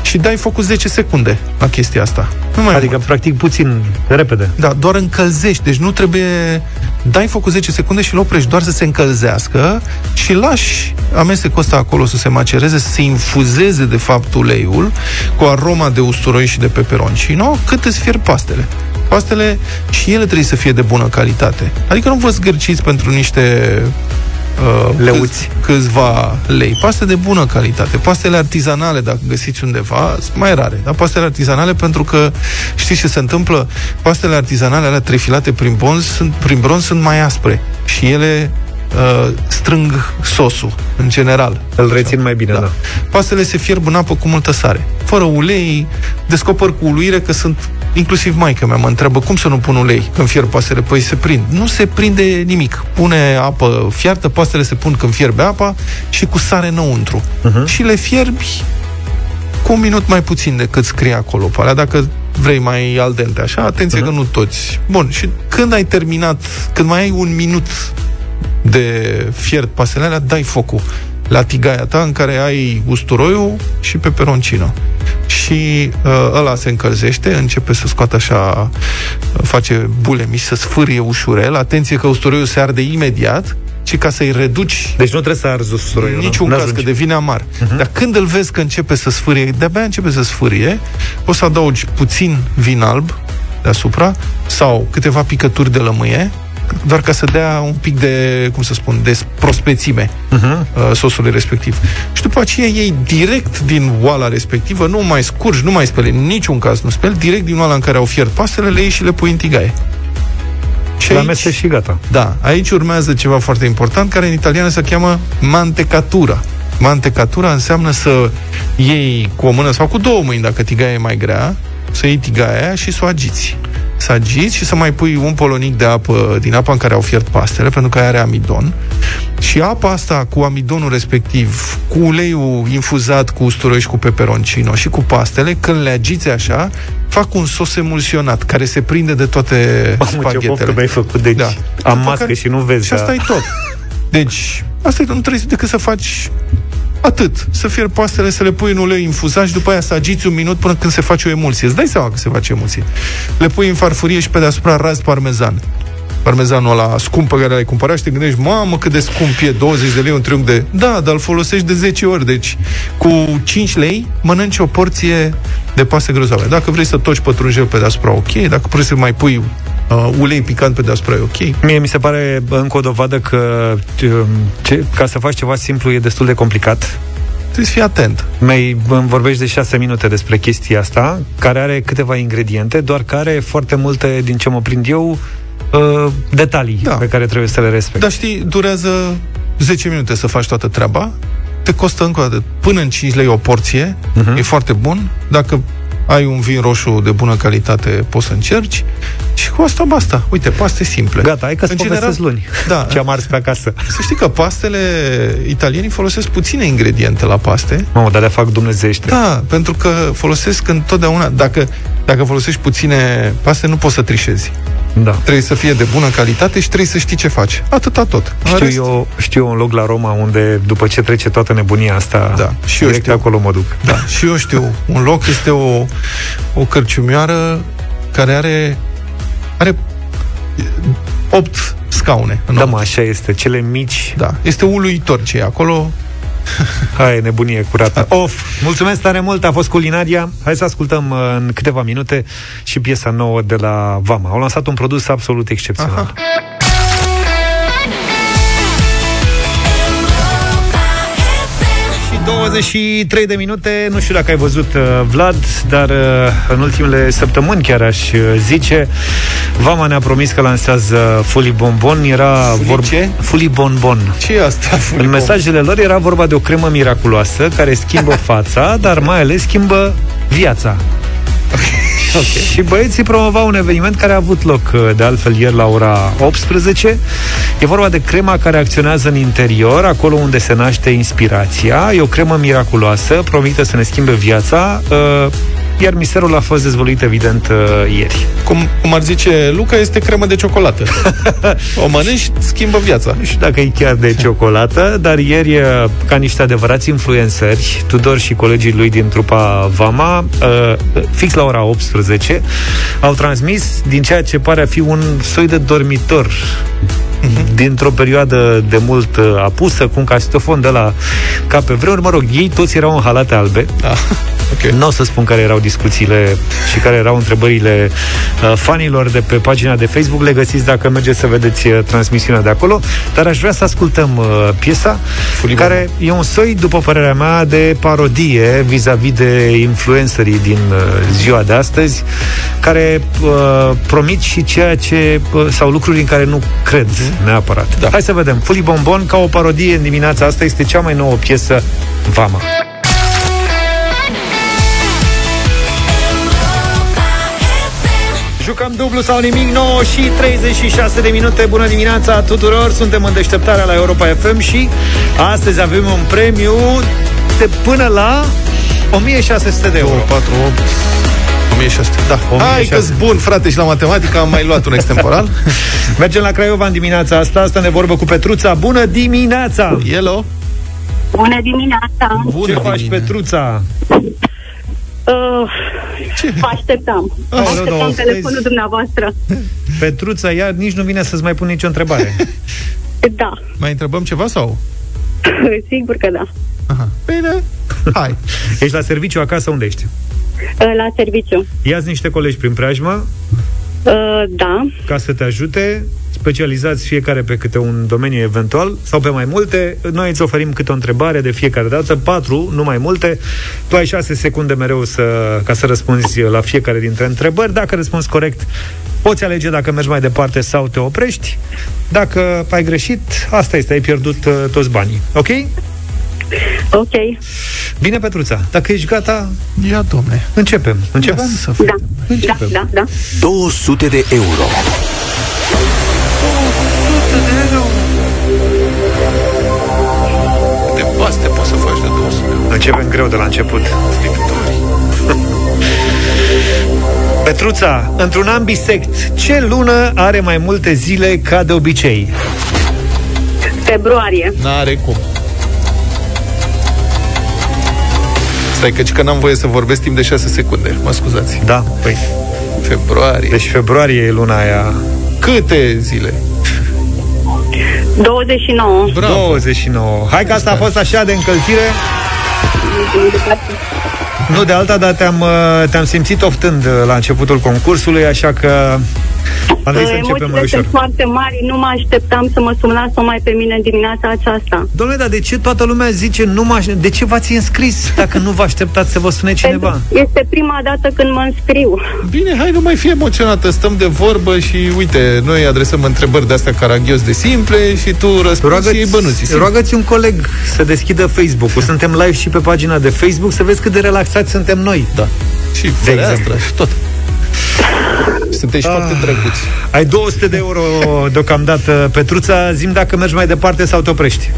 Și dai focul 10 secunde la chestia asta. Nu mai adică, mult. practic, puțin, repede. Da, doar încălzești, deci nu trebuie... Dai focul 10 secunde și îl oprești, doar să se încălzească și lași amestecul ăsta acolo să se macereze, să se infuzeze, de fapt, uleiul cu aroma de usturoi și de peperoncino, cât îți fierb pastele pastele și ele trebuie să fie de bună calitate. Adică nu vă zgârciți pentru niște uh, leuți. Câți, câțiva lei. Paste de bună calitate. Pastele artizanale, dacă găsiți undeva, sunt mai rare. Dar pastele artizanale, pentru că știți ce se întâmplă? Pastele artizanale, alea trefilate prin bronz, sunt, prin bronz, sunt mai aspre. Și ele uh, strâng sosul, în general. Îl rețin mai bine, da. da. Pastele se fierb în apă cu multă sare. Fără ulei, descoper cu uluire că sunt inclusiv maica mea mă întreabă cum să nu pun ulei când fierb pastele. Păi se prind. Nu se prinde nimic. Pune apă fiartă, pastele se pun când fierbe apa și cu sare înăuntru. Uh-huh. Și le fierbi cu un minut mai puțin decât scrie acolo. Pe dacă vrei mai al dente, așa, atenție uh-huh. că nu toți. Bun, și când ai terminat, când mai ai un minut de fiert pastele alea, dai focul la tigaia ta în care ai usturoiul și peperoncino. Și uh, ăla se încălzește, începe să scoată așa, face bule mici, să sfârie ușurel. Atenție că usturoiul se arde imediat, ci ca să-i reduci... Deci nu trebuie să arzi usturoiul. Niciun caz, că devine amar. Uh-huh. Dar când îl vezi că începe să sfârie, de-abia începe să sfârie, o să adaugi puțin vin alb, deasupra, sau câteva picături de lămâie, doar ca să dea un pic de, cum să spun, de prospețime uh-huh. sosului respectiv. Și după aceea ei direct din oala respectivă, nu mai scurgi, nu mai speli, în niciun caz nu speli, direct din oala în care au fiert pastele, le iei și le pui în tigaie. Și la mese și gata. Da, aici urmează ceva foarte important, care în italiană se cheamă mantecatura. Mantecatura înseamnă să iei cu o mână sau cu două mâini, dacă tigaia e mai grea, să iei tigaia aia și să o agiți. Să agiți și să mai pui un polonic de apă din apa în care au fiert pastele, pentru că are amidon. Și apa asta cu amidonul respectiv, cu uleiul infuzat cu usturoi și cu peperoncino și cu pastele, când le agiți așa, fac un sos emulsionat care se prinde de toate Mamă, spaghetele. ce mi-ai făcut, deci da. am mască care... și nu vezi. Și asta da. e tot. Deci, asta e, nu trebuie decât să faci Atât. Să fie pastele, să le pui în ulei infuzat și după aia să agiți un minut până când se face o emulsie. Îți dai seama că se face emulsie. Le pui în farfurie și pe deasupra raz parmezan. Parmezanul ăla scump pe care l-ai cumpărat și te gândești, mamă, cât de scump e, 20 de lei un triunghi de... Da, dar îl folosești de 10 ori, deci cu 5 lei mănânci o porție de paste grozave. Dacă vrei să toci pătrunjel pe deasupra, ok. Dacă vrei să mai pui uh, ulei picant pe deasupra, e ok. Mie mi se pare încă o dovadă că ce, ca să faci ceva simplu e destul de complicat. Trebuie să fii atent. Mai îmi vorbești de șase minute despre chestia asta, care are câteva ingrediente, doar care foarte multe, din ce mă prind eu, uh, detalii da. pe care trebuie să le respecti. Dar știi, durează 10 minute să faci toată treaba, te costă încă o dată până în 5 lei o porție, uh-huh. e foarte bun. Dacă ai un vin roșu de bună calitate, poți să încerci și cu asta basta. Uite, paste simple. Gata, hai că în general, luni. Da. Ce am ars pe acasă. Să știi că pastele italienii folosesc puține ingrediente la paste. Mamă, dar le fac dumnezește. Da, pentru că folosesc întotdeauna, dacă, dacă folosești puține paste, nu poți să trișezi. Da. Trebuie să fie de bună calitate și trebuie să știi ce faci. Atâta tot. Știu, rest... eu, știu eu un loc la Roma unde, după ce trece toată nebunia asta, da. și eu știu. acolo mă duc. Da, și eu știu. Un loc este o, o cărciumioară care are are 8 scaune. Da, mă, așa este. Cele mici. Da. Este uluitor ce e acolo. [laughs] Hai, nebunie curată. Of! Mulțumesc tare mult, a fost culinaria. Hai să ascultăm uh, în câteva minute și piesa nouă de la Vama. Au lansat un produs absolut excepțional. Aha. 23 de minute, nu știu dacă ai văzut uh, Vlad, dar uh, în ultimele săptămâni chiar aș uh, zice, Vama ne-a promis că lansează Fully Bonbon, era vorba ce? Fully Bonbon. Ce e asta? Fully în mesajele lor era vorba de o cremă miraculoasă care schimbă fața, dar mai ales schimbă viața. Okay. Și băieții promovau un eveniment care a avut loc uh, de altfel ieri la ora 18. E vorba de crema care acționează în interior, acolo unde se naște inspirația. E o cremă miraculoasă, promite să ne schimbe viața. Uh, iar misterul a fost dezvăluit, evident, uh, ieri. Cum, cum ar zice Luca, este cremă de ciocolată. [laughs] o mănânci, schimbă viața. Nu știu dacă e chiar de ciocolată, dar ieri, uh, ca niște adevărați influenceri, Tudor și colegii lui din trupa Vama, uh, fix la ora 18, au transmis din ceea ce pare a fi un soi de dormitor mhm. dintr-o perioadă de mult apusă, cu un castofon de la ca pe vremuri, mă rog, ei toți erau în halate albe. Da. Okay. Nu o să spun care erau discuțiile și care erau întrebările uh, fanilor de pe pagina de Facebook. Le găsiți dacă mergeți să vedeți uh, transmisiunea de acolo. Dar aș vrea să ascultăm uh, piesa, Fulibon. care e un soi, după părerea mea, de parodie vis-a-vis de influencerii din uh, ziua de astăzi, care uh, promit și ceea ce, uh, sau lucruri în care nu cred mm-hmm. Neapărat. Da. Hai să vedem. Fuli Bombon, ca o parodie în dimineața asta, este cea mai nouă piesă Vama. Jucăm dublu sau nimic 9 și 36 de minute Bună dimineața tuturor Suntem în deșteptarea la Europa FM Și astăzi avem un premiu De până la 1600 de euro 4, 8 1600, da. 1600. Hai că bun, frate, și la matematică am mai luat un extemporal. [laughs] Mergem la Craiova în dimineața asta, asta ne vorbă cu Petruța. Bună dimineața! Hello! Bună dimineața! Bună Ce dimineața. faci, Petruța? Uh, Ce? Vă așteptam. Vă așteptam telefonul dumneavoastră. Petruța, iar nici nu vine să-ți mai pun nicio întrebare. [laughs] da. Mai întrebăm ceva sau? [laughs] Sigur că da. Aha. Bine, hai. Ești la serviciu acasă, unde ești? Uh, la serviciu. Iați niște colegi prin preajmă. Uh, da. ca să te ajute, specializați fiecare pe câte un domeniu eventual sau pe mai multe. Noi îți oferim câte o întrebare de fiecare dată, patru, nu mai multe. Tu ai șase secunde mereu să, ca să răspunzi la fiecare dintre întrebări. Dacă răspunzi corect, poți alege dacă mergi mai departe sau te oprești. Dacă ai greșit, asta este, ai pierdut uh, toți banii. Ok? Ok. Bine, Petruța, dacă ești gata, Ia, domne. începem. Începem? Să Da. Da, da, da. 200 de euro. De paste poți să faci de 200 de euro. Începem greu de la început. Petruța, într-un an bisect, ce lună are mai multe zile ca de obicei? Februarie. N-are cum. Stai că, că n-am voie să vorbesc timp de 6 secunde. Mă scuzați. Da, păi. Februarie. Deci februarie e luna aia. Câte zile? 29. Bravo. 29. Hai că asta a fost așa de încălzire. Nu de alta, dar te-am, uh, te-am simțit oftând uh, la începutul concursului, așa că am zis să începem mai Emoțiile ușor. sunt foarte mari, nu mă așteptam să mă sunați mai pe mine în dimineața aceasta. Domnule, dar de ce toată lumea zice nu mă aș... De ce v-ați înscris dacă nu vă așteptați să vă sune cineva? Pentru- Este prima dată când mă înscriu. Bine, hai, nu mai fi emoționată, stăm de vorbă și uite, noi adresăm întrebări de astea caragios de simple și tu răspunzi și iei bănuții. Simplu. roagați un coleg să deschidă Facebook-ul. Suntem live și pe pagina de Facebook să vezi cât de relaxați suntem noi. Da. Și De fereastră exemplu. și tot. Sunteți și foarte drăguți. Ai 200 de euro deocamdată, Petruța. Zim dacă mergi mai departe sau te oprești.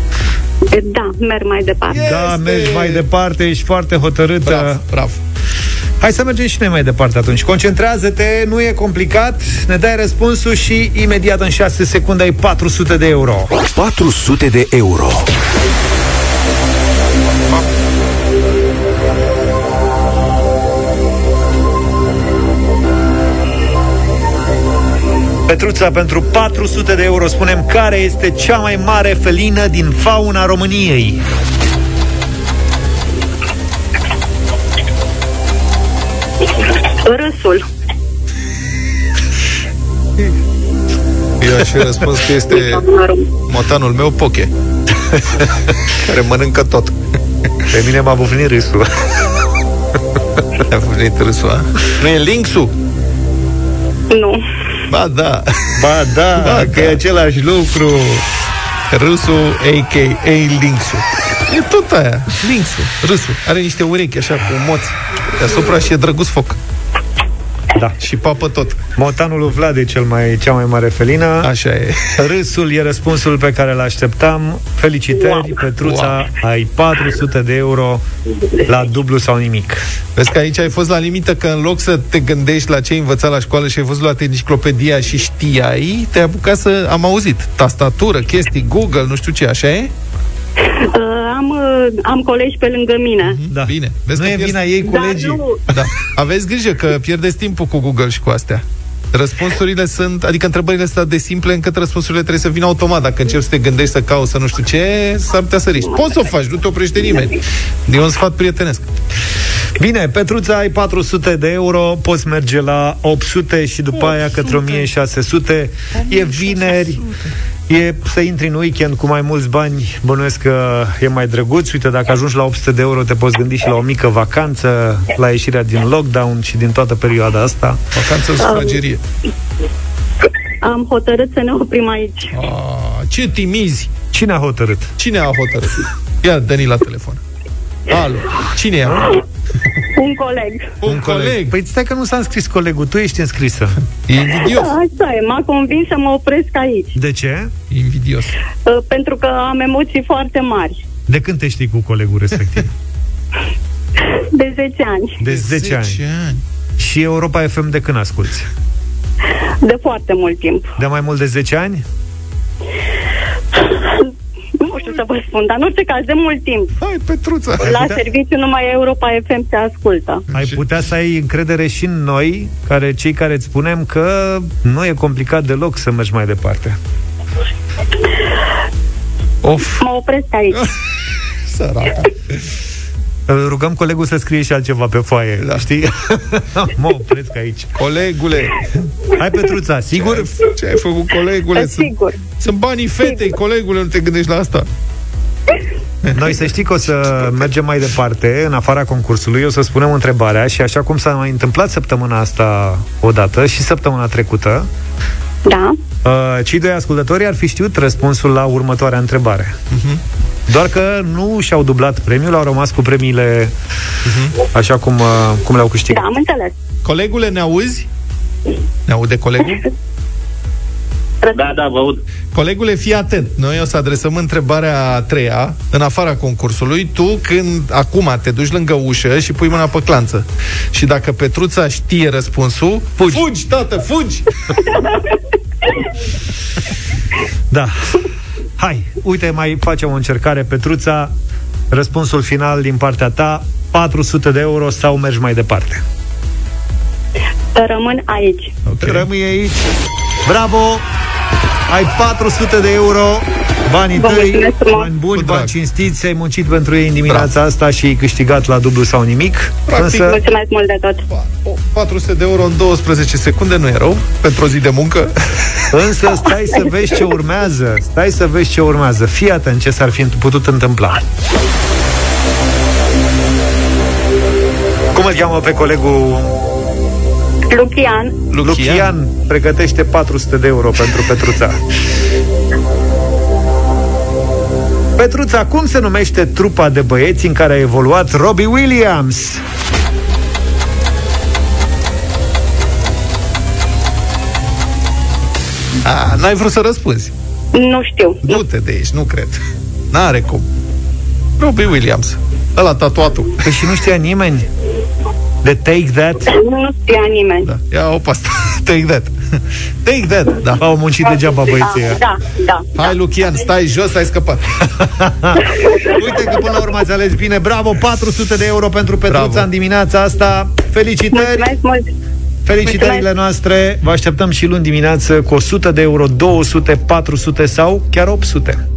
E, Da, merg mai departe. Da, mergi mai departe, ești foarte hotărâtă. Bravo, bravo. Hai să mergem și noi mai departe atunci. Concentrează-te, nu e complicat, ne dai răspunsul și imediat în 6 secunde ai 400 de euro. 400 de euro. Petruța, pentru 400 de euro spunem care este cea mai mare felină din fauna României. Râsul. Eu aș fi răspuns că este motanul meu Poche, care mănâncă tot. Pe mine m-a bufnit râsul. [laughs] A venit râsul, a? Nu e linksul? Nu. Ba da, Ba da, Ba că da. e același lucru. râsul a.k.a. linksul. E tot aia, linksul, râsul. Are niște urechi așa cu moți deasupra și e drăguț foc. Da. Și papă tot. Motanul lui Vlad e cel mai, cea mai mare felină. Așa e. Râsul e răspunsul pe care îl așteptam. Felicitări, wow. Petruța, wow. ai 400 de euro la dublu sau nimic. Vezi că aici ai fost la limită că în loc să te gândești la ce ai învățat la școală și ai fost luat enciclopedia și știai, te-ai apucat să... Am auzit. Tastatură, chestii, Google, nu știu ce, așa e? Uh, am, uh, am colegi pe lângă mine. Da. Bine. Vezi Nu că e pierzi- vina ei, Dar colegii. nu, Da. Aveți grijă că pierdeți timpul cu Google și cu astea. Răspunsurile sunt, adică întrebările sunt atât de simple încât răspunsurile trebuie să vină automat. Dacă încerci să te gândești să cauți să nu știu ce, s-ar putea să riști. Poți să o faci, nu te oprește nimeni. E un sfat prietenesc. Bine, Petruța, ai 400 de euro, poți merge la 800 și după aia către 1600. E vineri, e să intri în weekend cu mai mulți bani, bănuiesc că e mai drăguț. Uite, dacă ajungi la 800 de euro, te poți gândi și la o mică vacanță, la ieșirea din lockdown și din toată perioada asta. Vacanță în sufragerie. am hotărât să ne oprim aici. Ah, ce timizi! Cine a hotărât? Cine a hotărât? Ia, dă la telefon. Alo, cine e? Un coleg. Un coleg. Păi stai că nu s-a înscris colegul, tu ești înscrisă. E invidios. Așa e, m-a convins să mă opresc aici. De ce? Invidios. Uh, pentru că am emoții foarte mari. De când te știi cu colegul respectiv? De 10 ani. De 10 ani. ani. Și Europa FM de când asculti? De foarte mult timp. De mai mult de 10 ani? Nu știu să vă spun, dar în orice caz, de mult timp. Hai, Petruța. La serviciu numai Europa FM se ascultă. Ai putea să ai încredere și în noi, care cei care îți spunem că nu e complicat deloc să mergi mai departe. Of, Mă opresc aici. [laughs] săraca. Îl rugăm colegul să scrie și altceva pe foaie, da. știi? [laughs] mă opresc aici. Colegule! Hai, Petruța, sigur? Ce ai, ce ai făcut, colegule? Sigur. Sunt, sunt banii fetei, colegule, nu te gândești la asta. Noi să știi că o să mergem mai departe, în afara concursului, o să spunem întrebarea și așa cum s-a mai întâmplat săptămâna asta odată și săptămâna trecută, Da. uh, cei doi ascultători ar fi știut răspunsul la următoarea întrebare. Mhm. Doar că nu și-au dublat premiul, au rămas cu premiile așa cum, uh, cum le-au câștigat. Da, am înțeles. Colegule, ne auzi? Ne aude colegul? Da, da, vă aud. Colegule, fii atent. Noi o să adresăm întrebarea a treia, în afara concursului. Tu, când acum te duci lângă ușă și pui mâna pe clanță și dacă Petruța știe răspunsul, fugi, fugi tată, fugi! [laughs] Da. Hai, uite, mai facem o încercare, Petruța. Răspunsul final din partea ta, 400 de euro sau mergi mai departe? Rămân aici. Okay. Rămâi aici. Bravo! Ai 400 de euro, banii Vă tăi, mulțumesc frumos. bani buni, bani cinstiți, ai muncit pentru ei în dimineața asta și ai câștigat la dublu sau nimic. Practic, Mulțumesc mult de tot. 400 de euro în 12 secunde nu e rău pentru o zi de muncă. Însă stai să vezi ce urmează. Stai să vezi ce urmează. Fii atent ce s-ar fi putut întâmpla. Cum îl cheamă pe colegul Lucian. Lucian? Lucian pregătește 400 de euro pentru Petruța. Petruța, cum se numește trupa de băieți în care a evoluat Robbie Williams? A, n-ai vrut să răspunzi. Nu știu. Du-te de aici, nu cred. N-are cum. Robbie Williams. Ăla tatuatul. Păi și nu știa nimeni de Take That? Nu știa nimeni. Da. Ia o pasta. [laughs] Take that. [laughs] Take that, da. Au muncit degeaba băieții ăia. Da, da. Hai, Lucian, stai jos, ai scăpat. [laughs] Uite că până la urmă ați ales bine. Bravo, 400 de euro pentru Petruța Bravo. în dimineața asta. Felicitări! Mulțumesc mult. Felicitările Mulțumesc. noastre. Vă așteptăm și luni dimineață cu 100 de euro, 200, 400 sau chiar 800.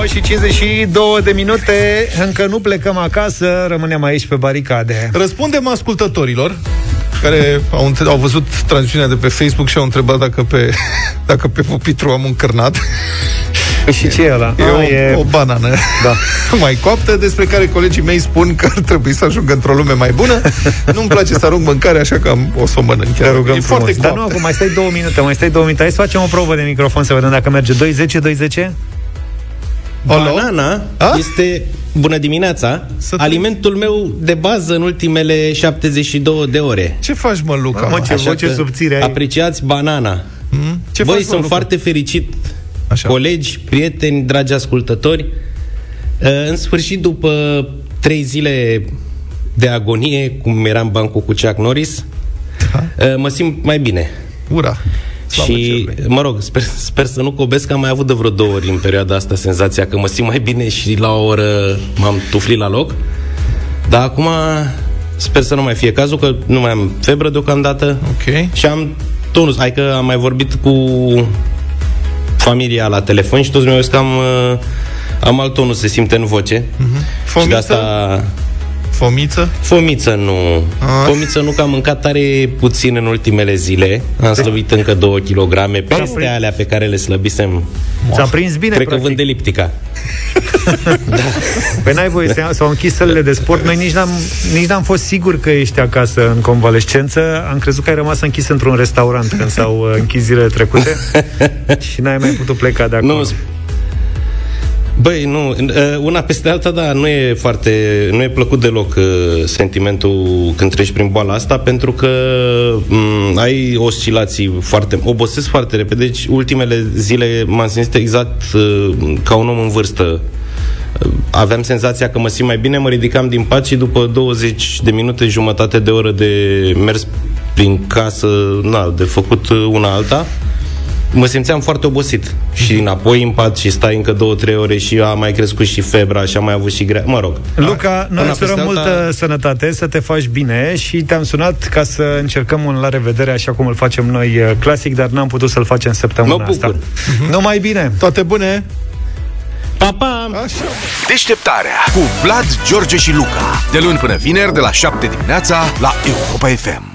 9 și 52 de minute Încă nu plecăm acasă Rămânem aici pe baricade Răspundem ascultătorilor care au, între- au văzut transmisiunea de pe Facebook și au întrebat dacă pe, [laughs] dacă pe pupitru am un cărnat. Păi și ce e ăla? E, Ah, o, e- o banană Da. [laughs] mai coaptă, despre care colegii mei spun că ar trebui să ajungă într-o lume mai bună. Nu-mi place să arunc mâncare, așa că am, o să o mănânc. Te Chiar. rugăm e frumos. foarte Dar nu, coaptă. acum mai stai două minute Mai stai două minute Hai să facem o probă de microfon Să vedem dacă merge 210, 210 Banana este, bună dimineața, alimentul meu de bază în ultimele 72 de ore. Ce faci, mă, Luca? Mă, ce voce că subțire ai. Apreciați banana. Hmm? Ce Voi faci, mă, sunt Luca? foarte fericit, Așa. colegi, prieteni, dragi ascultători. Uh, În sfârșit, după trei zile de agonie, cum era în bancul cu Chuck Norris, uh, mă simt mai bine. Ura! Și, mă rog, sper, sper să nu cobesc, că am mai avut de vreo două ori în perioada asta senzația că mă simt mai bine și la o oră m-am tuflit la loc. Dar acum sper să nu mai fie cazul, că nu mai am febră deocamdată. Ok. Și am tonus, hai că am mai vorbit cu familia la telefon și toți mi-au zis că am, uh, am alt tonus, se simte în voce. Și de Fomiță? asta... Fomiță? Fomiță nu. Ah. Fomiță nu, că am mâncat tare puțin în ultimele zile. Am slăbit încă 2 kg peste alea pe care le slăbisem. Ți-a prins bine, Cred că practic. vând eliptica. [laughs] Păi n-ai voie să s-au închis sălile de sport Noi nici n-am, nici n-am fost sigur că ești acasă în convalescență Am crezut că ai rămas închis într-un restaurant Când s-au uh, închis zilele trecute [laughs] Și n-ai mai putut pleca de acolo Nu, Băi, nu, uh, una peste alta, da, nu e foarte, nu e plăcut deloc uh, sentimentul când treci prin boala asta, pentru că m- ai oscilații foarte, obosesc foarte repede, deci ultimele zile m-am simțit exact uh, ca un om în vârstă. Uh, Aveam senzația că mă simt mai bine, mă ridicam din pat și după 20 de minute, jumătate de oră de mers prin casă, na, de făcut uh, una alta, mă simțeam foarte obosit și înapoi în pat și stai încă două, trei ore și a mai crescut și febra și am mai avut și grea, mă rog. Luca, noi Una îți urăm peste alta- multă sănătate, să te faci bine și te-am sunat ca să încercăm un la revedere așa cum îl facem noi uh, clasic, dar n-am putut să-l facem săptămâna Mă bucur. asta. Numai bine! Toate bune! Pa, pa! Așa. Deșteptarea cu Vlad, George și Luca. De luni până vineri, de la 7 dimineața, la Europa FM.